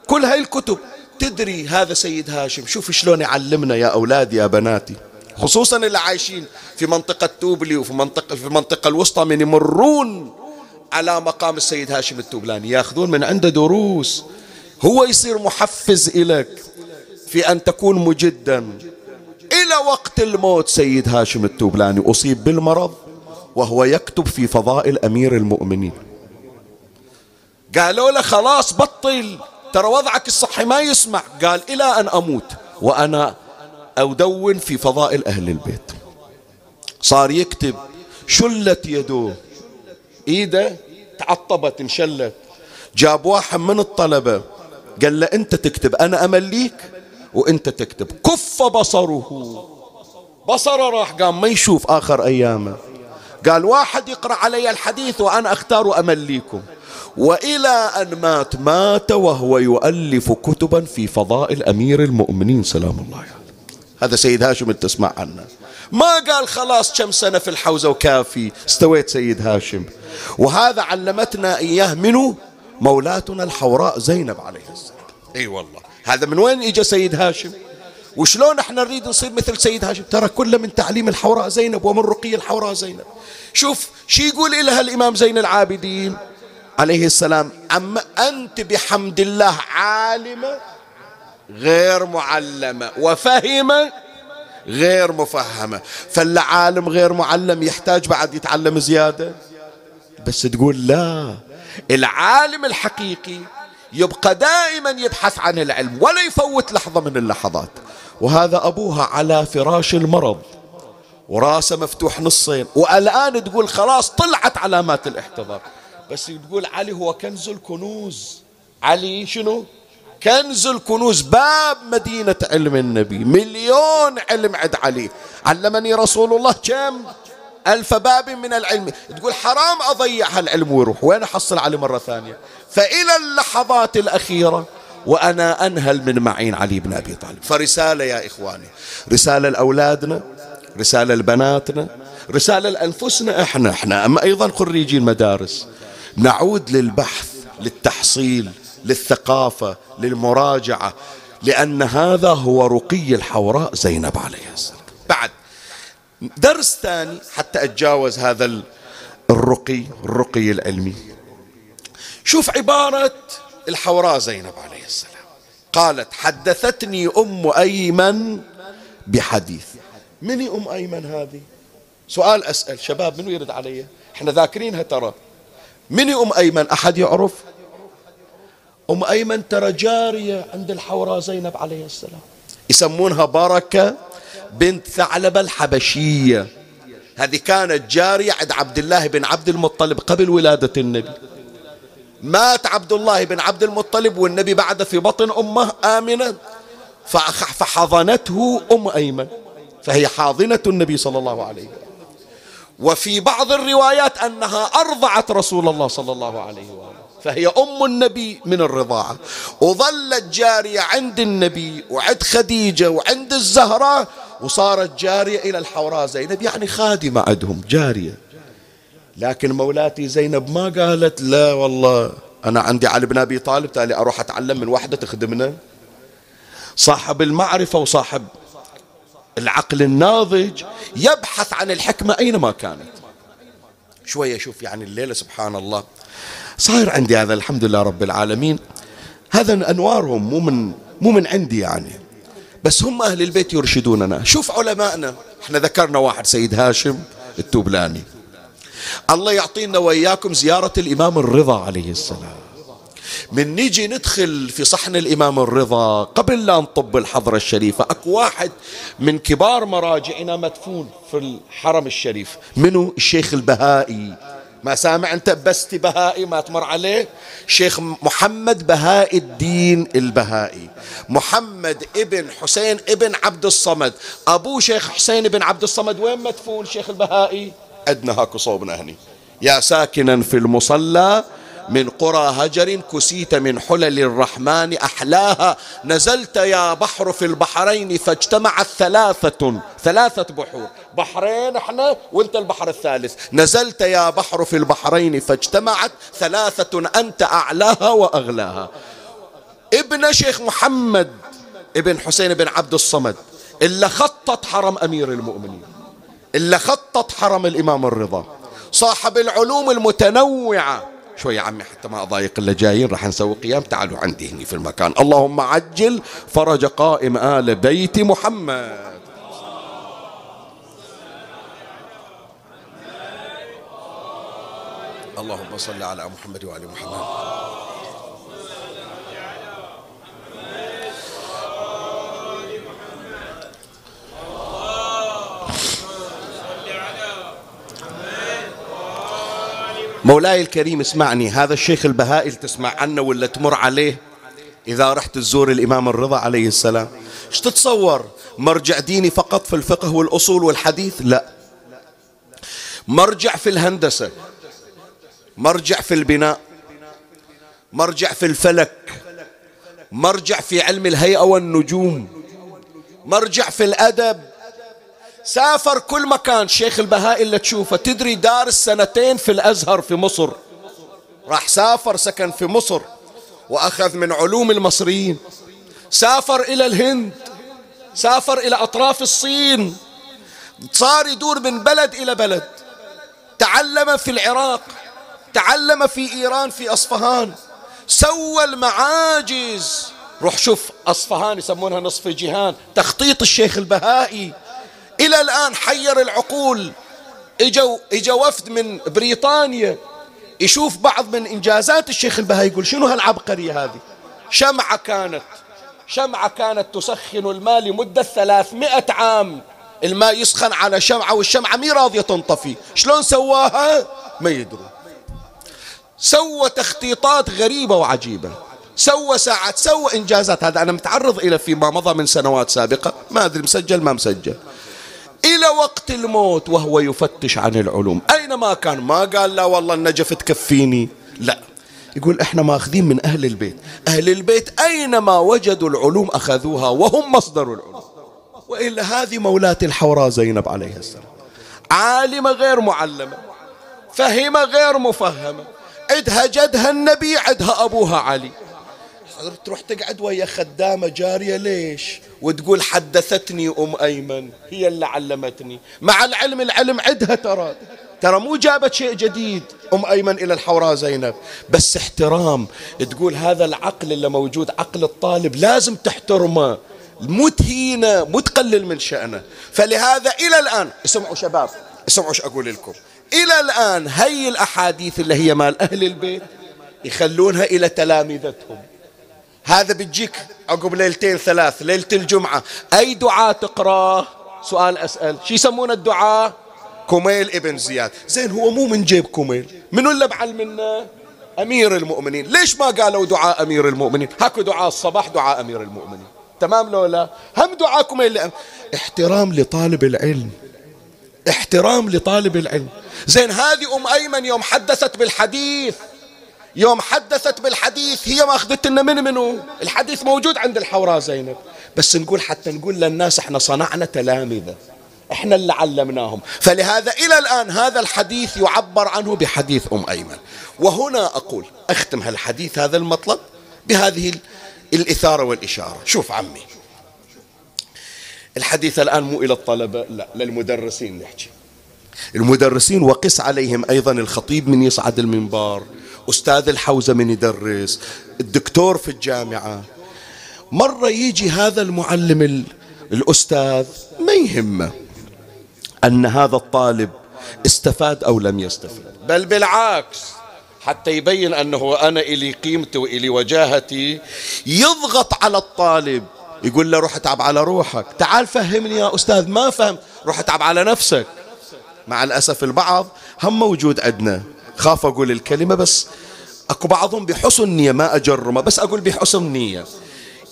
كل هاي الكتب. تدري هذا سيد هاشم شوف شلون يعلمنا يا أولادي يا بناتي. خصوصا اللي عايشين في منطقة توبلي وفي منطقة في المنطقة الوسطى من يمرون على مقام السيد هاشم التوبلاني. ياخذون من عنده دروس. هو يصير محفز إليك في أن تكون مجدا. إلى وقت الموت سيد هاشم التوبلاني أصيب بالمرض وهو يكتب في فضائل أمير المؤمنين. قالوا له خلاص بطل. ترى وضعك الصحي ما يسمع قال إلى أن أموت وأنا أدون في فضائل أهل البيت. صار يكتب شلت يده. إيده تعطبت انشلت. جاب واحد من الطلبة قال له أنت تكتب أنا أمليك وأنت تكتب. كف بصره. بصره راح قام ما يشوف آخر أيامه. قال واحد يقرأ علي الحديث وأنا أختار أمليكم. وإلى أن مات مات وهو يؤلف كتبا في فضائل أمير المؤمنين. سلام الله عليه. هذا سيد هاشم تسمع عنه. ما قال خلاص كم سنة في الحوزة وكافي. استويت سيد هاشم. وهذا علمتنا إياه منه مولاتنا الحوراء زينب عليه السلام. إي والله. هذا من وين اجى سيد هاشم؟ وشلون إحنا نريد نصير مثل سيد هاشم؟ ترى كله من تعليم الحوراء زينب ومن رقي الحوراء زينب. شوف شي يقول لها الإمام زين العابدين؟ عليه السلام أما أنت بحمد الله عالمة غير معلمة وفهمة غير مفهمة؟ فاللي عالم غير معلم يحتاج بعد يتعلم زيادة؟ بس تقول لا. العالم الحقيقي يبقى دائما يبحث عن العلم ولا يفوت لحظة من اللحظات. وهذا أبوها على فراش المرض وراسه مفتوح نصين والآن تقول خلاص طلعت علامات الاحتضار. بس تقول علي هو كنز الكنوز. علي شنو؟ كنز الكنوز باب مدينة علم النبي مليون علم عد علي. علمني رسول الله كم؟ ألف باب من العلم. تقول حرام أضيع هالعلم ويروح. وين أحصل عليه مرة ثانية؟ فإلى اللحظات الأخيرة وأنا أنهل من معين علي بن أبي طالب. فرسالة يا إخواني. رسالة لأولادنا رسالة لبناتنا رسالة لأنفسنا. إحنا إحنا. أما أيضا خريجي المدارس نعود للبحث للتحصيل للثقافة للمراجعة لأن هذا هو رقي الحوراء زينب عليه السلام. بعد درس ثاني حتى أتجاوز هذا الرقي الرقي العلمي. شوف عبارة الحوراء زينب عليه. قالت حدثتني أم أيمن بحديث. من أم أيمن هذه؟ سؤال أسأل. شباب منو يرد علي؟ إحنا ذاكرينها ترى. من أم أيمن؟ أحد يعرف؟ أم أيمن ترى جارية عند الحوراء زينب عليه السلام. يسمونها بركة بنت ثعلبة الحبشية. هذه كانت جارية عند عبد الله بن عبد المطلب قبل ولادة النبي. مات عبد الله بن عبد المطلب والنبي بعد في بطن أمه آمنة فحضنته أم أيمن. فهي حاضنة النبي صلى الله عليه وسلم. وفي بعض الروايات أنها أرضعت رسول الله صلى الله عليه وآله فهي أم النبي من الرضاعة. وظلت جارية عند النبي وعند خديجة وعند الزهراء وصارت جارية إلى الحوراء زينب. يعني خادمة عندهم جارية. لكن مولاتي زينب ما قالت لا والله. أنا عندي علي بن أبي طالب تالي أروح أتعلم من واحدة تخدمنا. صاحب المعرفة وصاحب العقل الناضج يبحث عن الحكمة أينما كانت. شوية شوف يعني الليلة سبحان الله. صاير عندي هذا الحمد لله رب العالمين. هذا أنوارهم مو من مو من عندي يعني. بس هم أهل البيت يرشدوننا. شوف علمائنا. إحنا ذكرنا واحد سيد هاشم التوبلاني. الله يعطينا وإياكم زيارة الإمام الرضا عليه السلام. من نيجي ندخل في صحن الإمام الرضا قبل لا نطب الحضرة الشريفة. أكو واحد من كبار مراجعنا مدفون في الحرم الشريف. منو؟ الشيخ البهائي. ما سامع أنت بستي بهائي ما تمر عليه؟ شيخ محمد بهاء الدين البهائي. محمد ابن حسين ابن عبد الصمد. أبوه شيخ حسين بن عبد الصمد وين مدفون شيخ البهائي؟ أدنى هاكو صوبنا هني. يا ساكنا في المصلى من قرى هجر كسيت من حلل الرحمن أحلاها. نزلت يا بحر في البحرين فاجتمعت ثلاثة ثلاثة بحور. بحرين إحنا وانت البحر الثالث. نزلت يا بحر في البحرين فاجتمعت ثلاثة أنت أعلاها وأغلاها. ابن شيخ محمد ابن حسين بن عبد الصمد إلا خطط حرم أمير المؤمنين. إلا خطط حرم الإمام الرضا. صاحب العلوم المتنوعة. شوي يا عمي حتى ما أضايق اللي جايين راح نسوي قيام. تعالوا عندي هني في المكان. اللهم عجل فرج قائم آل بيت محمد. اللهم صل على محمد وآل محمد. مولاي الكريم اسمعني هذا الشيخ البهائي تسمع عنه ولا تمر عليه؟ إذا رحت تزور الإمام الرضا عليه السلام. إيش تتصور؟ مرجع ديني فقط في الفقه والأصول والحديث؟ لا. مرجع في الهندسة. مرجع في البناء. مرجع في الفلك. مرجع في علم الهيئة والنجوم. مرجع في الأدب. سافر كل مكان. شيخ البهائي اللي تشوفه تدري دارس سنتين في الأزهر في مصر. راح سافر سكن في مصر وأخذ من علوم المصريين. سافر إلى الهند. سافر إلى أطراف الصين. صار يدور من بلد إلى بلد. تعلم في العراق. تعلم في إيران في أصفهان. سوى المعاجز. روح شوف أصفهان يسمونها نصف جهان. تخطيط الشيخ البهائي. إلى الآن حير العقول. اجوا اجوا وفد من بريطانيا يشوف بعض من إنجازات الشيخ البهاء يقول شنو هالعبقرية هذه؟ شمعة كانت شمعة كانت تسخن الماء لمدة 300 عام. الماء يسخن على شمعة والشمعة مي راضية تنطفي. شلون سواها؟ ما يدرون. سوى تخطيطات غريبة وعجيبة. سوى ساعات سوى إنجازات. هذا أنا متعرض إلى فيما مضى من سنوات سابقة. ما أدري مسجل ما مسجل. إلى وقت الموت وهو يفتش عن العلوم. أينما كان؟ ما قال لا والله النجف تكفيني. لا. يقول إحنا ماخذين من أهل البيت. أهل البيت أينما وجدوا العلوم أخذوها وهم مصدر العلوم. وإلا هذه مولاة الحوراء زينب عليه السلام. عالمة غير معلمة فهمة غير مفهمة عدها جدها النبي عدها أبوها علي. تروح تقعد ويا خدامة جارية ليش؟ وتقول حدثتني أم أيمن هي اللي علمتني. مع العلم العلم عدها ترى. ترى مو جابت شيء جديد أم أيمن إلى الحوراء زينب. بس احترام تقول هذا العقل اللي موجود عقل الطالب لازم تحترمه. مو تهينه مو تقلل من شأنه. فلهذا إلى الآن اسمعوا شباب اسمعوا شو أقول لكم. إلى الآن هي الأحاديث اللي هي مال أهل البيت يخلونها إلى تلامذتهم. هذا بتجيك عقب ليلتين ثلاث ليلة الجمعة. أي دعاء تقراه سؤال أسأل. شو يسمون الدعاء كميل ابن زياد. زين هو مو من جيب كميل منو اللي بعل منه؟ أمير المؤمنين. ليش ما قالوا دعاء أمير المؤمنين؟ هاكو دعاء الصباح دعاء أمير المؤمنين. تمام لو لا؟ هم دعاء كميل احترام لطالب العلم. احترام لطالب العلم. زين هذه أم أيمن يوم حدثت بالحديث. يوم حدثت بالحديث هي ما أخذت لنا من منه. الحديث موجود عند الحوراء زينب. بس نقول حتى نقول للناس إحنا صنعنا تلامذة. إحنا اللي علمناهم. فلهذا إلى الآن هذا الحديث يعبر عنه بحديث أم أيمن. وهنا أقول أختم هالحديث هذا المطلب بهذه الإثارة والإشارة. شوف عمي. الحديث الآن مو إلى الطلبة لا للمدرسين نحكي. المدرسين وقس عليهم أيضا الخطيب من يصعد المنبر. أستاذ الحوزة من يدرس الدكتور في الجامعة. مرة يجي هذا المعلم الأستاذ ما يهمه أن هذا الطالب استفاد أو لم يستفد بل بالعكس حتى يبين أنه أنا إلي قيمتي وإلي وجاهتي يضغط على الطالب. يقول له روح اتعب على روحك. تعال فهمني يا أستاذ ما فهم. روح اتعب على نفسك. مع الأسف البعض هم موجود عندنا. خاف أقول الكلمة بس أكو بعضهم بحسن نية ما أجرمه بس أقول بحسن نية.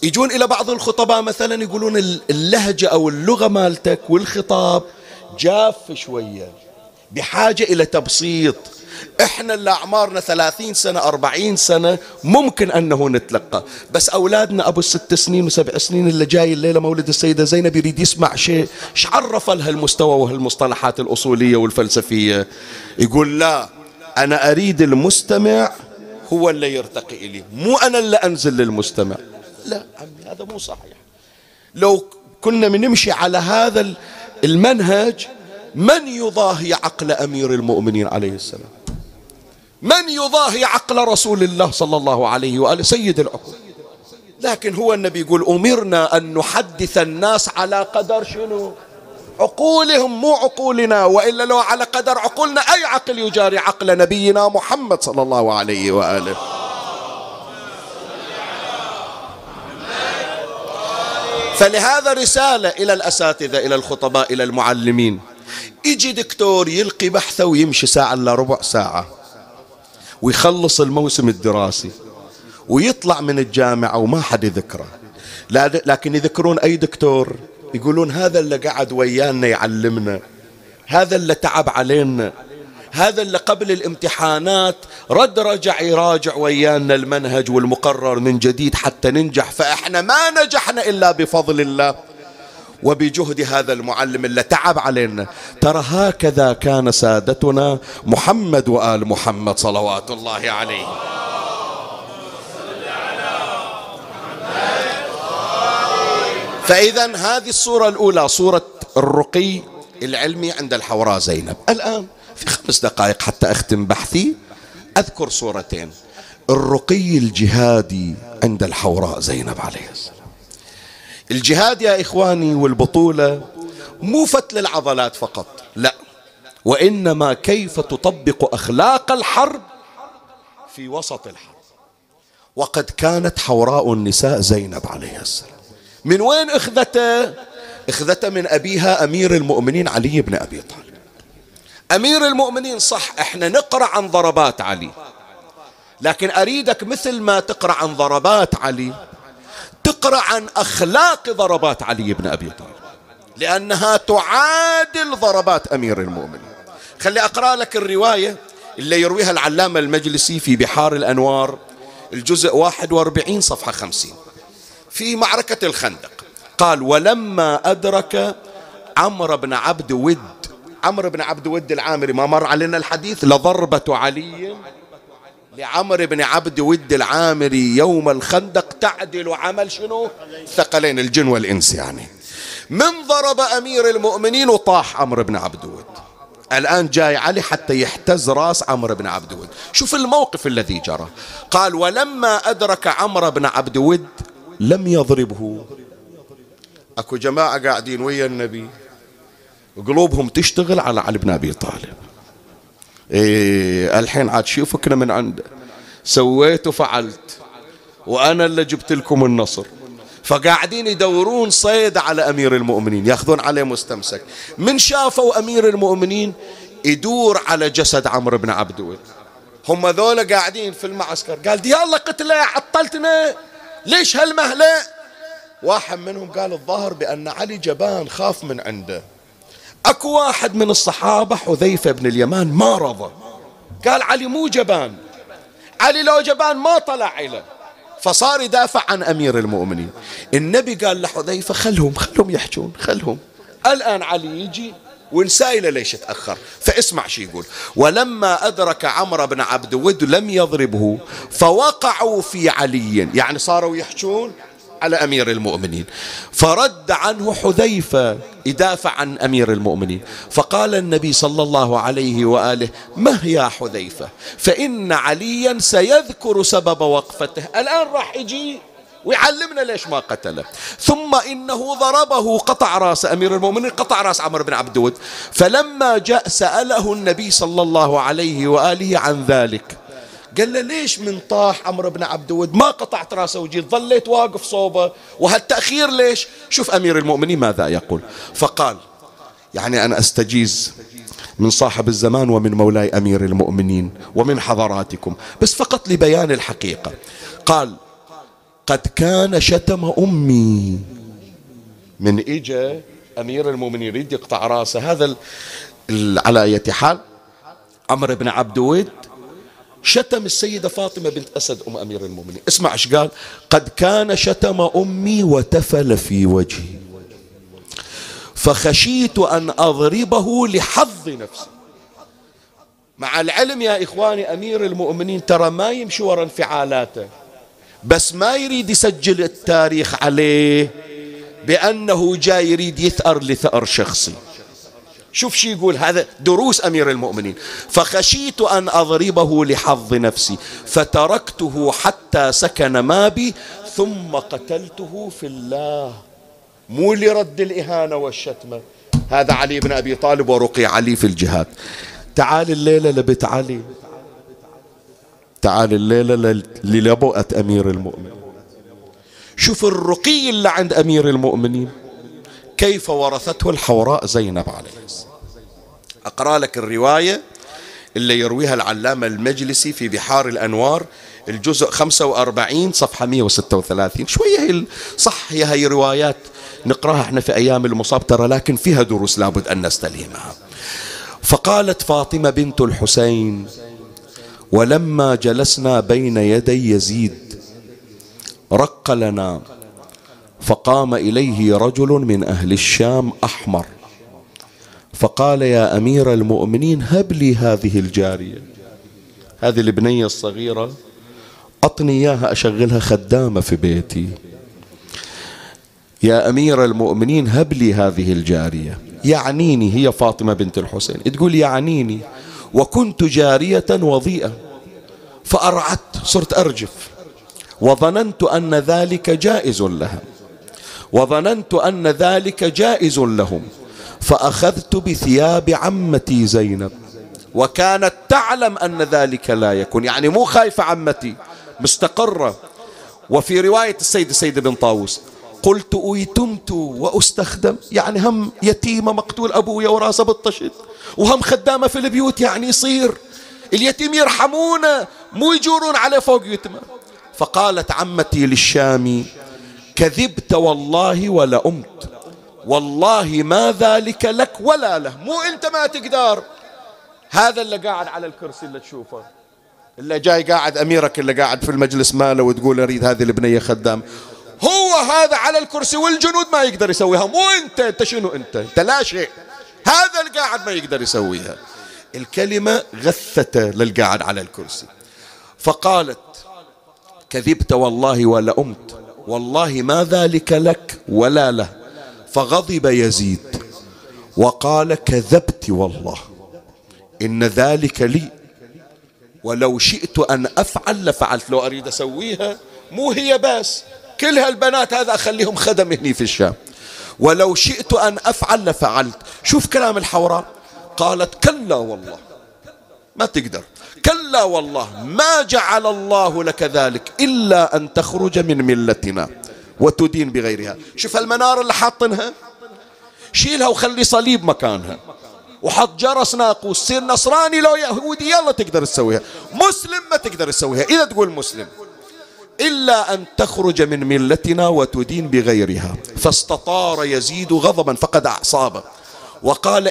يجون إلى بعض الخطباء مثلا يقولون اللهجة أو اللغة مالتك والخطاب جاف شوية بحاجة إلى تبسيط. إحنا اللي أعمارنا ثلاثين سنة أربعين سنة ممكن انه نتلقى. بس أولادنا أبو الست سنين وسبع سنين اللي جاي الليلة مولد السيدة زينب يريد يسمع شيء إيش عرف لها المستوى وهالمصطلحات الأصولية والفلسفية. يقول لا أنا أريد المستمع هو اللي يرتقي إلي مو أنا اللي أنزل للمستمع. لا عمي هذا مو صحيح. لو كنا بنمشي على هذا المنهج من يضاهي عقل أمير المؤمنين عليه السلام؟ من يضاهي عقل رسول الله صلى الله عليه وآله؟ سيد العقول. لكن هو النبي يقول أمرنا أن نحدث الناس على قدر شنو؟ عقولهم مو عقولنا وإلا لو على قدر عقولنا أي عقل يجاري عقل نبينا محمد صلى الله عليه وآله. فلهذا رسالة إلى الأساتذة إلى الخطباء إلى المعلمين. يجي دكتور يلقي بحثه ويمشي ساعة إلا ربع ساعة ويخلص الموسم الدراسي ويطلع من الجامعة وما حد يذكره. لكن يذكرون أي دكتور؟ يقولون هذا اللي قعد ويانا يعلمنا هذا اللي تعب علينا هذا اللي قبل الامتحانات رد رجع يراجع ويانا المنهج والمقرر من جديد حتى ننجح فإحنا ما نجحنا إلا بفضل الله وبجهد هذا المعلم اللي تعب علينا. ترى هكذا كان سادتنا محمد وآل محمد صلوات الله عليه. فإذا هذه الصورة الأولى صورة الرقي العلمي عند الحوراء زينب. الآن في خمس دقائق حتى أختم بحثي أذكر صورتين. الرقي الجهادي عند الحوراء زينب عليه السلام. الجهاد يا إخواني والبطولة مو فتل العضلات فقط لا. وإنما كيف تطبق أخلاق الحرب في وسط الحرب. وقد كانت حوراء النساء زينب عليه السلام. من وين اخذته اخذته من أبيها أمير المؤمنين علي بن أبي طالب. أمير المؤمنين صح إحنا نقرأ عن ضربات علي. لكن أريدك مثل ما تقرأ عن ضربات علي تقرأ عن أخلاق ضربات علي بن أبي طالب. لأنها تعادل ضربات أمير المؤمنين. خلي أقرأ لك الرواية اللي يرويها العلامة المجلسي في بحار الأنوار الجزء 41 صفحة 50 في معركة الخندق. قال ولما أدرك عمرو بن عبد ود عمرو بن عبد ود العامري ما مر علينا الحديث لضربة علي لعمرو بن عبد ود العامري يوم الخندق تعدل عمل شنو؟ ثقلين الجن والإنس يعني. من ضرب أمير المؤمنين وطاح عمرو بن عبد ود. الآن جاي علي حتى يحتز راس عمرو بن عبد ود. شوف الموقف الذي جرى. قال ولما أدرك عمرو بن عبد ود لم يضربه. أكو جماعة قاعدين ويا النبي قلوبهم تشتغل على علي بن أبي طالب. إيه الحين عاد شوفكنا من عنده؟ سويت وفعلت وأنا اللي جبت لكم النصر. فقاعدين يدورون صيد على أمير المؤمنين ياخذون عليه مستمسك. من شافوا أمير المؤمنين يدور على جسد عمرو بن عبد هم ذولا قاعدين في المعسكر. قال يلا قتلة عطلتنا. ليش هالمهلة؟ واحد منهم قال الظاهر بأن علي جبان خاف من عنده. أكو واحد من الصحابة حذيفة بن اليمان ما رضى. قال علي مو جبان. علي لو جبان ما طلع إليه فصار يدافع عن أمير المؤمنين. النبي قال لحذيفة خلهم خلهم يحجون خلهم. الآن علي يجي ونسائل ليش تأخر. فاسمع شي يقول. ولما أدرك عمرو بن عبد ود لم يضربه فوقعوا في علي. يعني صاروا يحجون على أمير المؤمنين. فرد عنه حذيفة يدافع عن أمير المؤمنين. فقال النبي صلى الله عليه وآله مه يا حذيفة؟ فإن عليا سيذكر سبب وقفته. الآن راح يجي ويعلمنا ليش ما قتله. ثم إنه ضربه قطع رأس أمير المؤمنين قطع رأس عمرو بن عبد ود فلما جاء سأله النبي صلى الله عليه وآله عن ذلك. قال له ليش من طاح عمرو بن عبد ود ما قطعت رأسه وجيت ظليت واقف صوبة. وهالتأخير ليش؟ شوف أمير المؤمنين ماذا يقول. فقال يعني أنا أستجيز من صاحب الزمان ومن مولاي أمير المؤمنين ومن حضراتكم بس فقط لبيان الحقيقة. قال قد كان شتم أمي. من إجا أمير المؤمنين يريد يقطع رأسه. هذا على أي حال؟ عمرو بن عبد ود شتم السيدة فاطمة بنت أسد أم أمير المؤمنين. اسمع إيش قال. قد كان شتم أمي وتفل في وجهي. فخشيت أن أضربه لحظ نفسي. مع العلم يا إخواني أمير المؤمنين ترى ما يمشي ورا انفعالاته. بس ما يريد يسجل التاريخ عليه بأنه جاي يريد يثأر لثأر شخصي. شوف شي يقول هذا دروس أمير المؤمنين. فخشيت أن أضربه لحظ نفسي فتركته حتى سكن ما بي ثم قتلته في الله. مو لرد الإهانة والشتمة. هذا علي بن أبي طالب ورقي علي في الجهاد. تعال الليلة لبيت علي. تعال الليلة للبؤة أمير المؤمنين. شوف الرقي اللي عند أمير المؤمنين. كيف ورثته الحوراء زينب عليه أقرأ لك الرواية اللي يرويها العلامة المجلسي في بحار الأنوار الجزء 45 صفحة 136 شوية هي صح هي هي روايات نقراها إحنا في أيام المصاب ترى لكن فيها دروس لابد أن نستلهمها. فقالت فاطمة بنت الحسين ولما جلسنا بين يدي يزيد رق لنا فقام إليه رجل من أهل الشام أحمر فقال يا أمير المؤمنين هب لي هذه الجارية هذه البنية الصغيرة أعطني إياها أشغلها خدامة في بيتي. يا أمير المؤمنين هب لي هذه الجارية. يعنيني. هي فاطمة بنت الحسين. تقول يعنيني. وكنت جارية وضيئة فأرعدت صرت أرجف وظننت أن ذلك جائز لها وظننت أن ذلك جائز لهم فأخذت بثياب عمتي زينب وكانت تعلم أن ذلك لا يكون يعني مو خايفة عمتي مستقرة. وفي رواية السيد السيد بن طاووس قلت أيتمت وأستخدم يعني هم يتيمة مقتول أبويا وراسه بالطشت وهم خدامة في البيوت يعني يصير اليتيم يرحمونه مو يجورون عليه فوق يتمه فقالت عمتي للشامي كذبت والله ولا أمت والله ما ذلك لك ولا له مو أنت ما تقدر. هذا اللي قاعد على الكرسي اللي تشوفه اللي جاي قاعد أميرك اللي قاعد في المجلس ماله وتقول أريد هذه البنية خدام. هو هذا على الكرسي والجنود ما يقدر يسويها. مو أنت أنت شنو أنت؟ أنت لا شيء. هذا القاعد ما يقدر يسويها. الكلمة غثته للقاعد على الكرسي. فقالت كذبت والله ولا أمت. والله ما ذلك لك ولا له. فغضب يزيد وقال كذبت والله. إن ذلك لي. ولو شئت أن أفعل لفعلت. لو أريد أسويها مو هي بس. كل هالبنات هذا أخليهم خدم هني في الشام. ولو شئت أن أفعل لفعلت. شوف كلام الحوراء. قالت كلا والله. ما تقدر. كلا والله. ما جعل الله لك ذلك إلا أن تخرج من ملتنا وتدين بغيرها. شوف المنار اللي حاطنها. شيلها وخلي صليب مكانها. وحط جرس ناقوس. سير نصراني لو يهودي يلا تقدر تسويها. مسلم ما تقدر تسويها. إذا تقول مسلم. إلا أن تخرج من ملتنا وتدين بغيرها. فاستطار يزيد غضبا فقد أعصابه وقال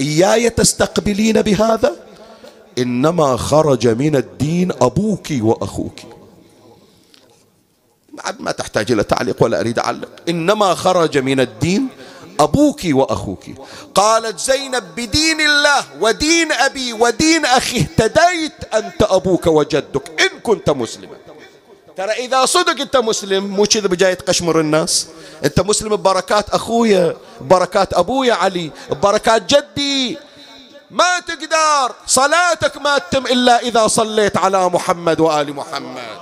إياي تستقبلين بهذا؟ إنما خرج من الدين أبوك وأخوك. ما تحتاج إلى تعليق ولا أريد أعلق. إنما خرج من الدين أبوك وأخوك. قالت زينب بدين الله ودين أبي ودين أخي اهتديت أنت أبوك وجدك إن كنت مسلما. ترى إذا صدق أنت مسلم مو كذا بجاي تقشمر الناس؟ أنت مسلم ببركات أخويا ببركات أبويا علي ببركات جدي. ما تقدر صلاتك ما تتم إلا إذا صليت على محمد وآل محمد.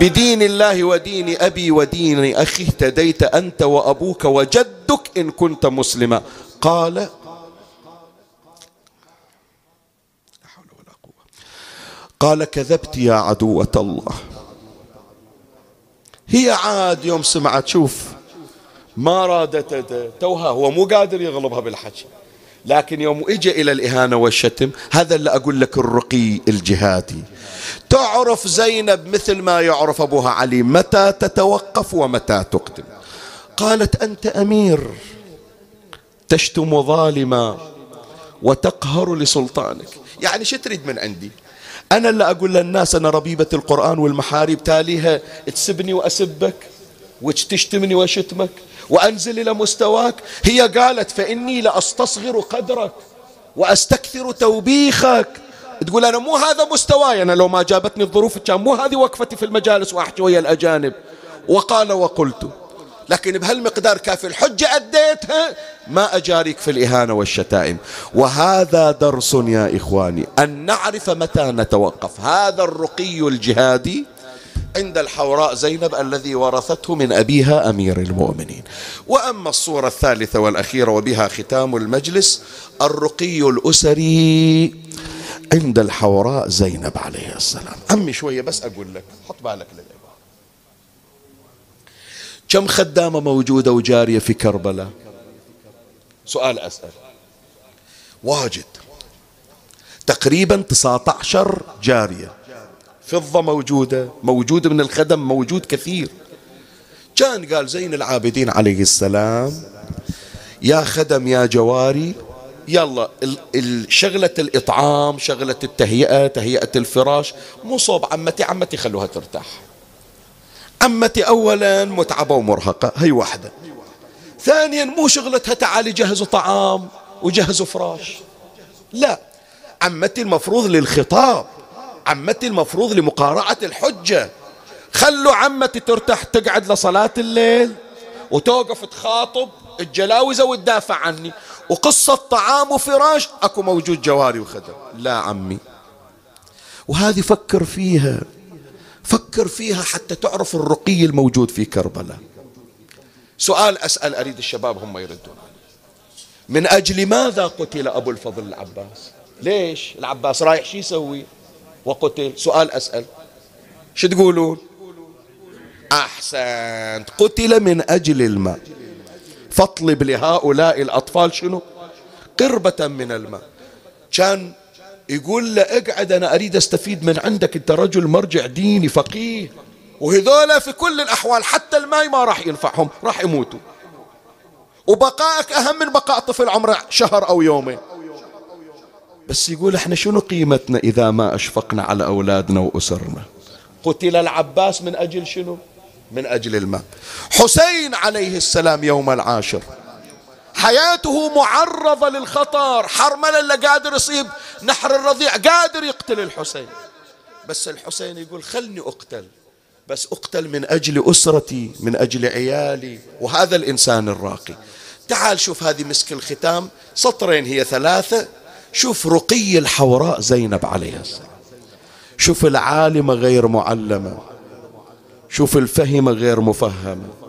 بدين الله ودين أبي ودين أخي اهتديت أنت وأبوك وجدك إن كنت مسلما. قال قال كذبت يا عدوة الله. هي عاد يوم سمعت شوف ما رادت توها هو مو قادر يغلبها بالحكي. لكن يوم اجى إلى الإهانة والشتم هذا اللي أقول لك الرقي الجهادي. تعرف زينب مثل ما يعرف أبوها علي متى تتوقف ومتى تقدم؟ قالت أنت أمير تشتم ظالما وتقهر لسلطانك. يعني شو تريد من عندي؟ أنا اللي أقول للناس أنا ربيبة القرآن والمحاريب تاليها تسبني وأسبك وتشتمني وشتمك وأنزل إلى مستواك. هي قالت فإني لأستصغر قدرك وأستكثر توبيخك. تقول أنا مو هذا مستواي. أنا لو ما جابتني الظروف كان مو هذه وقفتي في المجالس وأحكي ويا الأجانب. وقال وقلت لكن بهالمقدار كافي الحجة أديتها ما أجاريك في الإهانة والشتائم. وهذا درس يا إخواني أن نعرف متى نتوقف. هذا الرقي الجهادي عند الحوراء زينب الذي ورثته من أبيها أمير المؤمنين. وأما الصورة الثالثة والأخيرة وبها ختام المجلس الرقي الأسري عند الحوراء زينب عليه السلام. عمي شوية بس أقول لك حط بالك للعبارة كم خدامة موجودة وجارية في كربلاء؟ سؤال أسأل. واجد. تقريبا 19 جارية. فضة موجودة موجود من الخدم موجود كثير. كان قال زين العابدين عليه السلام يا خدم يا جواري يلا شغلة الإطعام شغلة التهيئة تهيئة الفراش مو صوب عمتي عمتي خلوها ترتاح. عمتي أولا متعبة ومرهقة هي واحدة. ثانيا مو شغلتها تعالي جهزوا طعام وجهزوا فراش. لا عمتي المفروض للخطاب عمتي المفروض لمقارعة الحجة. خلوا عمتي ترتاح تقعد لصلاة الليل وتوقف تخاطب الجلاوزة وتدافع عني. وقصة طعام وفراش أكو موجود جواري وخدم. لا عمي. وهذه فكر فيها. فكر فيها حتى تعرف الرقي الموجود في كربلاء. سؤال أسأل أريد الشباب هم يردون. من أجل ماذا قتل أبو الفضل العباس؟ ليش؟ العباس رايح شو يسوي؟ وقتل. سؤال أسأل. شو تقولون؟ أحسنت. قتل من أجل الماء. فاطلب لهؤلاء الأطفال شنو؟ قربة من الماء. كان يقول له اقعد أنا أريد أستفيد من عندك أنت رجل مرجع ديني فقيه. وهذولا في كل الأحوال حتى الماء ما راح ينفعهم راح يموتوا. وبقائك أهم من بقاء طفل عمره شهر أو يومين. بس يقول إحنا شنو قيمتنا إذا ما أشفقنا على أولادنا وأسرنا؟ قتل العباس من أجل شنو؟ من أجل الماء. حسين عليه السلام يوم العاشر. حياته معرضة للخطر. حرملة اللي قادر يصيب نحر الرضيع قادر يقتل الحسين. بس الحسين يقول خلني أقتل بس أقتل من أجل أسرتي من أجل عيالي وهذا الإنسان الراقي. تعال شوف هذه مسك الختام سطرين هي ثلاثة. شوف رقي الحوراء زينب عليه السلام. شوف العالمة غير معلمة. شوف الفهمة غير مفهمة.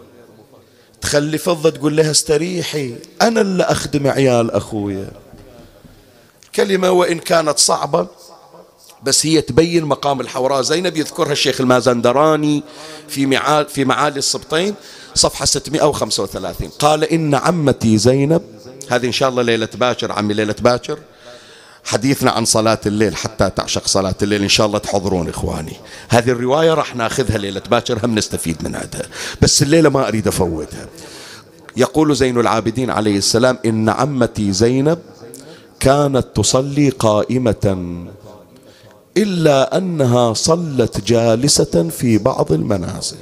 تخلي فضة تقول لها استريحي أنا اللي أخدم عيال أخويا. كلمة وإن كانت صعبة بس هي تبين مقام الحوراء. زينب يذكرها الشيخ المازندراني في معالي, في معالي السبطين صفحة 635 قال إن عمتي زينب هذه إن شاء الله ليلة باكر عمي ليلة باكر حديثنا عن صلاة الليل حتى تعشق صلاة الليل. إن شاء الله تحضرون إخواني. هذه الرواية راح ناخذها ليلة باكر هم نستفيد من عندها بس الليلة ما أريد أفوتها. يقول زين العابدين عليه السلام إن عمتي زينب كانت تصلي قائمة إلا أنها صلت جالسة في بعض المنازل.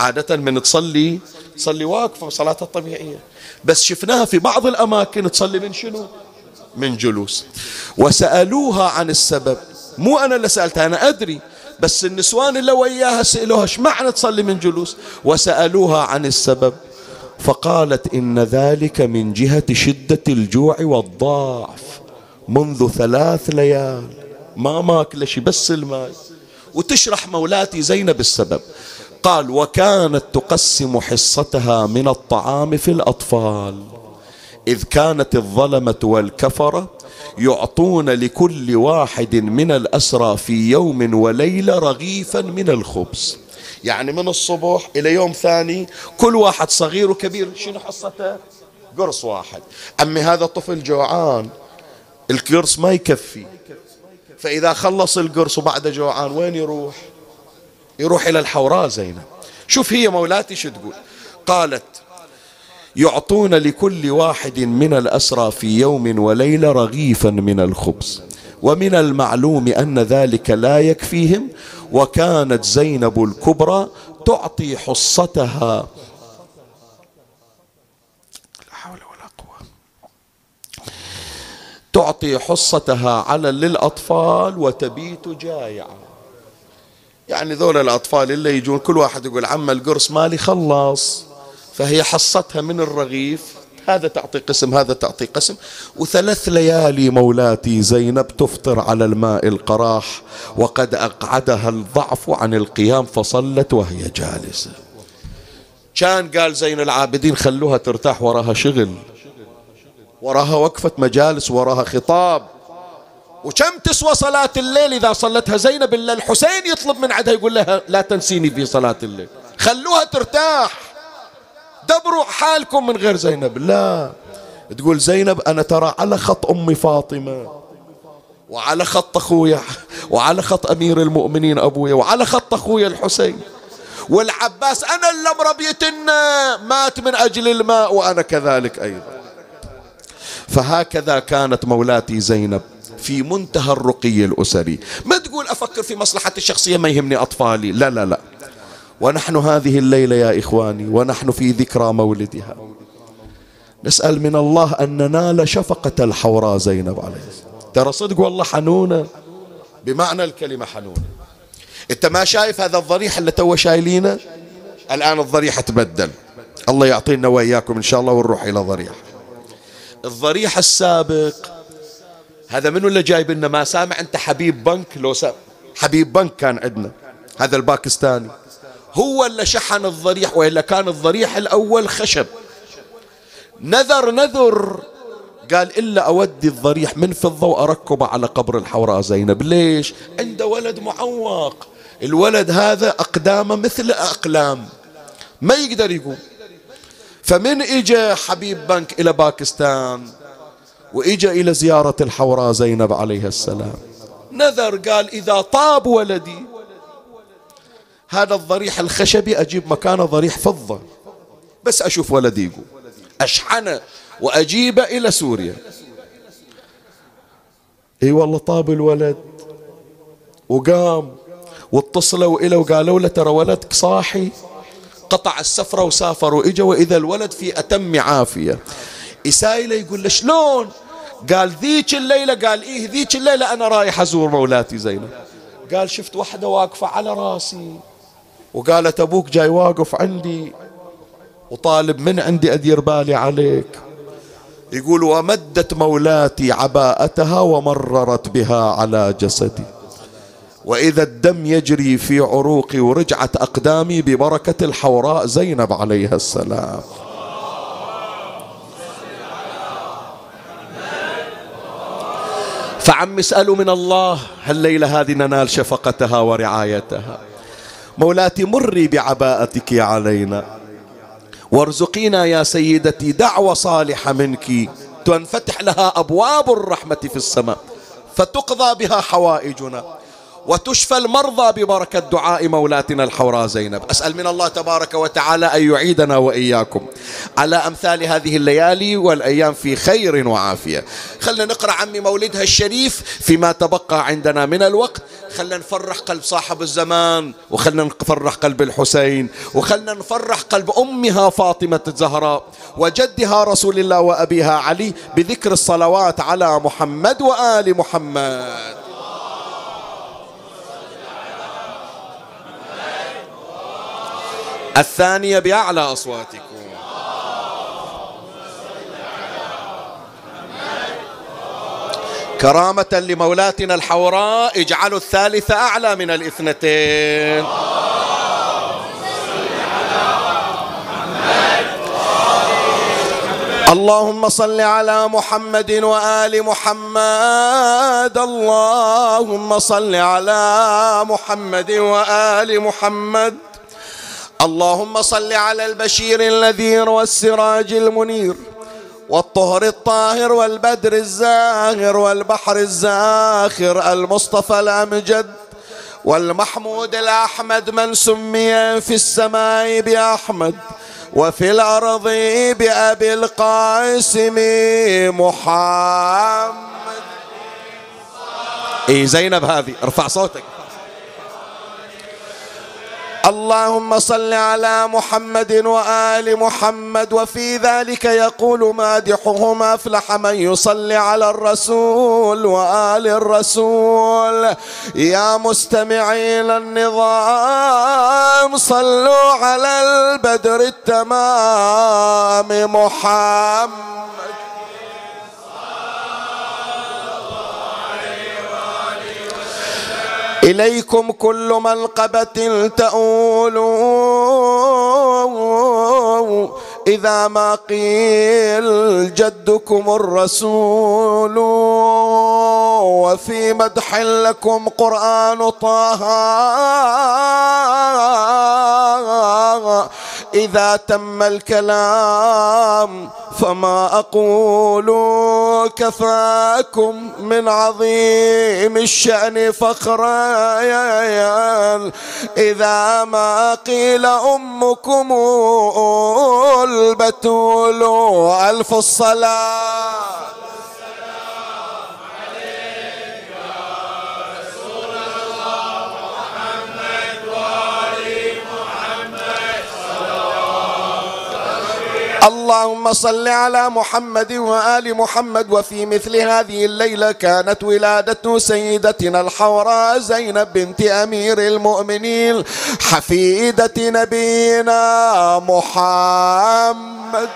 عادة من تصلي تصلي واقفة صلاتها الطبيعية بس شفناها في بعض الأماكن تصلي من شنو؟ من جلوس. وسألوها عن السبب. مو أنا اللي سألتها أنا أدري بس النسوان اللي وياها سألوها إيش معنى تصلي من جلوس. وسألوها عن السبب. فقالت إن ذلك من جهة شدة الجوع والضعف. منذ ثلاث ليال. ما ماكلة شي بس الماء. وتشرح مولاتي زينب السبب. قال وكانت تقسم حصتها من الطعام في الأطفال. إذ كانت الظلمة والكفرة يعطون لكل واحد من الأسرى في يوم وليلة رغيفا من الخبز. يعني من الصبح إلى يوم ثاني كل واحد صغير وكبير. شنو حصته؟ قرص واحد. أمي هذا طفل جوعان. القرص ما يكفي. فإذا خلص القرص وبعد جوعان وين يروح؟ يروح إلى الحوراء زينب. شوف هي مولاتي شو تقول. قالت يعطون لكل واحد من الأسرى في يوم وليلة رغيفا من الخبز. ومن المعلوم أن ذلك لا يكفيهم. وكانت زينب الكبرى تعطي حصتها. لا حول ولا قوة. تعطي حصتها على للأطفال وتبيت جائعة يعني ذول الأطفال اللي يجون كل واحد يقول عم القرص مالي خلص فهي حصتها من الرغيف. هذا تعطي قسم هذا تعطي قسم. وثلاث ليالي مولاتي زينب تفطر على الماء القراح وقد أقعدها الضعف عن القيام فصلت وهي جالسة. كان قال زين العابدين خلوها ترتاح وراها شغل. وراها وقفة مجالس وراها خطاب. وكم تسوى صلاة الليل إذا صلتها؟ زينب إلا الحسين يطلب من عدها يقول لها لا تنسيني في صلاة الليل. خلوها ترتاح. دبروا حالكم من غير زينب. لا. تقول زينب أنا ترى على خط أمي فاطمة وعلى خط أخويا وعلى خط أمير المؤمنين أبويا وعلى خط أخويا الحسين. والعباس أنا اللي مربيتنا مات من أجل الماء وأنا كذلك أيضا. فهكذا كانت مولاتي زينب في منتهى الرقي الأسري. ما تقول أفكر في مصلحتي الشخصية ما يهمني أطفالي. لا لا لا. ونحن هذه الليلة يا إخواني ونحن في ذكرى مولدها. نسأل من الله أن ننال شفقة الحوراء زينب عليه السلام. ترى صدق والله حنونة؟ بمعنى الكلمة حنونة. أنت ما شايف هذا الضريح اللي تو شايلينه؟ الآن الضريح تبدل. الله يعطينا وإياكم إن شاء الله ونروح إلى ضريح. الضريح السابق هذا منو اللي جايب لنا؟ ما سامع أنت حبيب بنك؟ لو سامع حبيب بنك كان عندنا. هذا الباكستاني. هو اللي شحن الضريح وإلا كان الضريح الأول خشب. نذر نذر. قال إلا أودي الضريح من فضة وأركبه على قبر الحوراء زينب. ليش؟ عنده ولد معوق. الولد هذا أقدامه مثل أقلام. ما يقدر يقوم. فمن إجا حبيب بنك إلى باكستان وإجا إلى زيارة الحوراء زينب عليه السلام. نذر قال إذا طاب ولدي هذا الضريح الخشبي أجيب مكانه ضريح فضة. بس أشوف ولدي يقول. أشحنه وأجيبه إلى سوريا. إي والله طاب الولد. وقام واتصلوا إليه وقالوا له ترى ولدك صاحي. قطع السفرة وسافر وإجا وإذا الولد في أتم عافية. إسايله يقول له شلون؟ قال ذيك الليلة قال إيه ذيك الليلة أنا رايح أزور مولاتي زينب. قال شفت واحدة واقفة على راسي. وقالت أبوك جاي واقف عندي وطالب من عندي أدير بالي عليك. يقول ومدت مولاتي عباءتها ومررت بها على جسدي. وإذا الدم يجري في عروقي ورجعت أقدامي ببركة الحوراء زينب عليها السلام. فعم اسألوا من الله هالليلة هذه ننال شفقتها ورعايتها. مولاتي مري بعباءتك علينا. وارزقينا يا سيدتي دعوة صالحة منك. تنفتح لها أبواب الرحمة في السماء فتقضى بها حوائجنا. وتشفى المرضى ببركة دعاء مولاتنا الحوراء زينب. أسأل من الله تبارك وتعالى أن يعيدنا وإياكم على أمثال هذه الليالي والأيام في خير وعافية. خلنا نقرأ عمي مولدها الشريف فيما تبقى عندنا من الوقت. خلنا نفرح قلب صاحب الزمان وخلنا نفرح قلب الحسين وخلنا نفرح قلب أمها فاطمة الزهراء وجدها رسول الله وأبيها علي بذكر الصلوات على محمد وآل محمد. الثانية بأعلى أصواتكم. كرامة لمولاتنا الحوراء اجعلوا الثالثة أعلى من الاثنتين. اللهم صل على محمد وآل محمد. اللهم صل على محمد وآل محمد. اللهم صل على البشير النذير والسراج المنير والطهر الطاهر والبدر الزاهر والبحر الزاخر المصطفى الأمجد والمحمود الأحمد من سمي في السماء بأحمد وفي الأرض بأبي القاسم محمد. اي زينب هذه؟ ارفع صوتك. اللهم صل على محمد وآل محمد وفي ذلك يقول مادحهم أفلح من يصلي على الرسول وآل الرسول. يا مستمعين النظام صلوا على البدر التمام محمد. إليكم كل منقبة تؤول إذا ما قيل جدكم الرسول وفي مدح لكم قرآن طه. إذا تم الكلام فما أقول كفاكم من عظيم الشأن فخرا إذا ما قيل أمكم البتول ألف الصلاة. اللهم صل على محمد وآل محمد وفي مثل هذه الليلة كانت ولادة سيدتنا الحوراء زينب بنت أمير المؤمنين حفيدة نبينا محمد.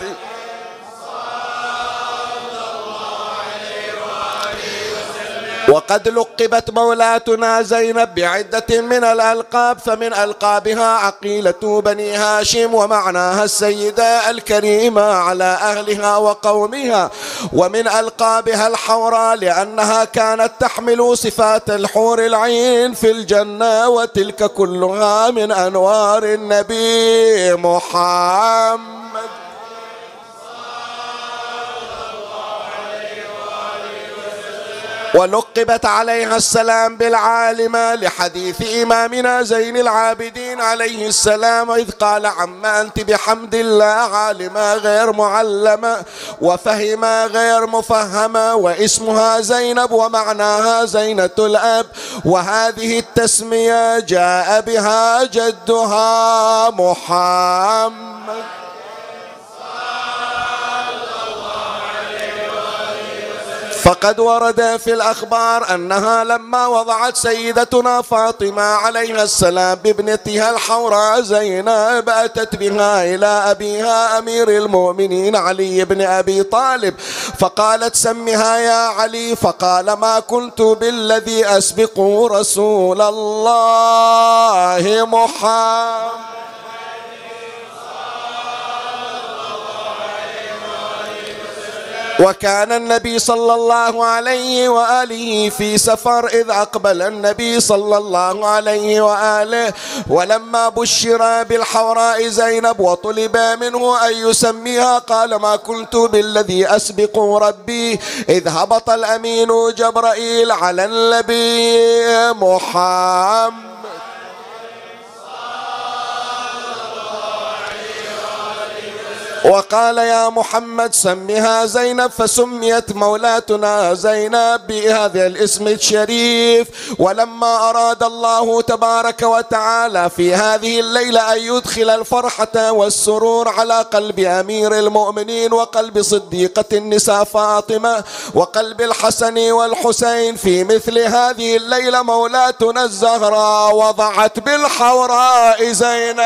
وقد لقبت مولاتنا زينب بعدة من الألقاب فمن ألقابها عقيلة بني هاشم ومعناها السيدة الكريمة على أهلها وقومها. ومن ألقابها الحوراء لأنها كانت تحمل صفات الحور العين في الجنة وتلك كلها من أنوار النبي محمد. ولقبت عليها السلام بالعالمة لحديث إمامنا زين العابدين عليه السلام إذ قال عما أنت بحمد الله عالمة غير معلمة وفهمة غير مفهمة واسمها زينب ومعناها زينة الأب وهذه التسمية جاء بها جدها محمد. فقد ورد في الأخبار أنها لما وضعت سيدتنا فاطمة عليها السلام بابنتها الحوراء زينب أتت بها إلى أبيها أمير المؤمنين علي بن أبي طالب فقالت سمها يا علي. فقال ما كنت بالذي أسبق رسول الله محمد. وكان النبي صلى الله عليه وآله في سفر إذ أقبل النبي صلى الله عليه وآله. ولما بشر بالحوراء زينب وطلب منه أن يسميها قال ما كنت بالذي أسبق ربي إذ هبط الأمين جبرائيل على النبي محمد. وقال يا محمد سمها زينب فسميت مولاتنا زينب بهذا الاسم الشريف. ولما أراد الله تبارك وتعالى في هذه الليلة أن يدخل الفرحة والسرور على قلب أمير المؤمنين وقلب صديقة النساء فاطمة وقلب الحسن والحسين في مثل هذه الليلة مولاتنا الزهراء وضعت بالحوراء زينب.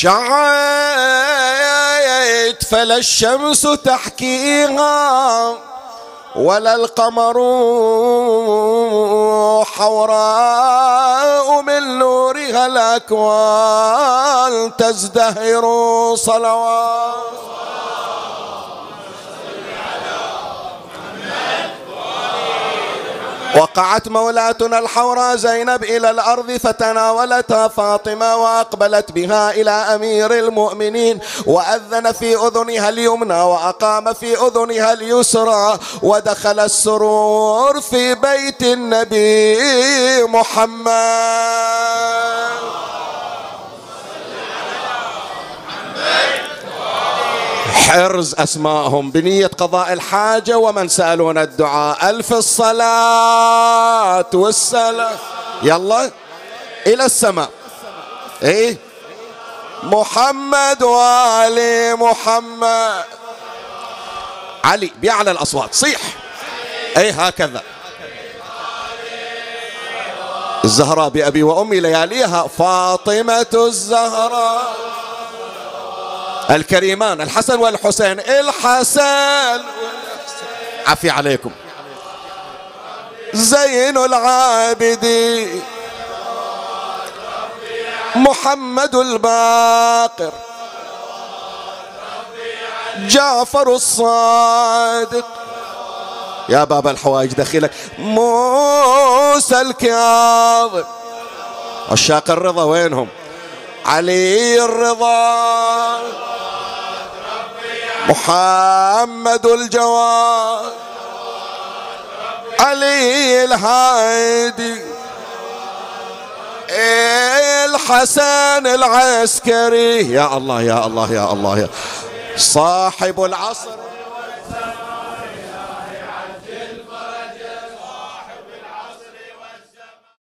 شعيت فلا الشمس تحكيها ولا القمر حوراء من نورها الأكوان تزدهر صلوات. وقعت مولاتنا الحوراء زينب إلى الأرض فتناولتها فاطمة وأقبلت بها إلى أمير المؤمنين وأذن في أذنها اليمنى وأقام في أذنها اليسرى ودخل السرور في بيت النبي محمد. حرز أسماءهم بنية قضاء الحاجة ومن سألون الدعاء. ألف الصلاة والسلام. يلا. إلى السماء. إيه؟ محمد وآل محمد. علي بيعلى الأصوات. صيح. أي هكذا. الزهراء بأبي وأمي لياليها فاطمة الزهراء. الكريمان الحسن والحسين الحسن عفي عليكم. زين العابدين محمد الباقر جعفر الصادق. يا باب الحوائج دخيلك. موسى الكاظم. عشاق الرضا وينهم؟ علي الرضا. محمد الجواد. علي الهادي. الحسن العسكري. يا الله يا الله يا الله يا صاحب العصر.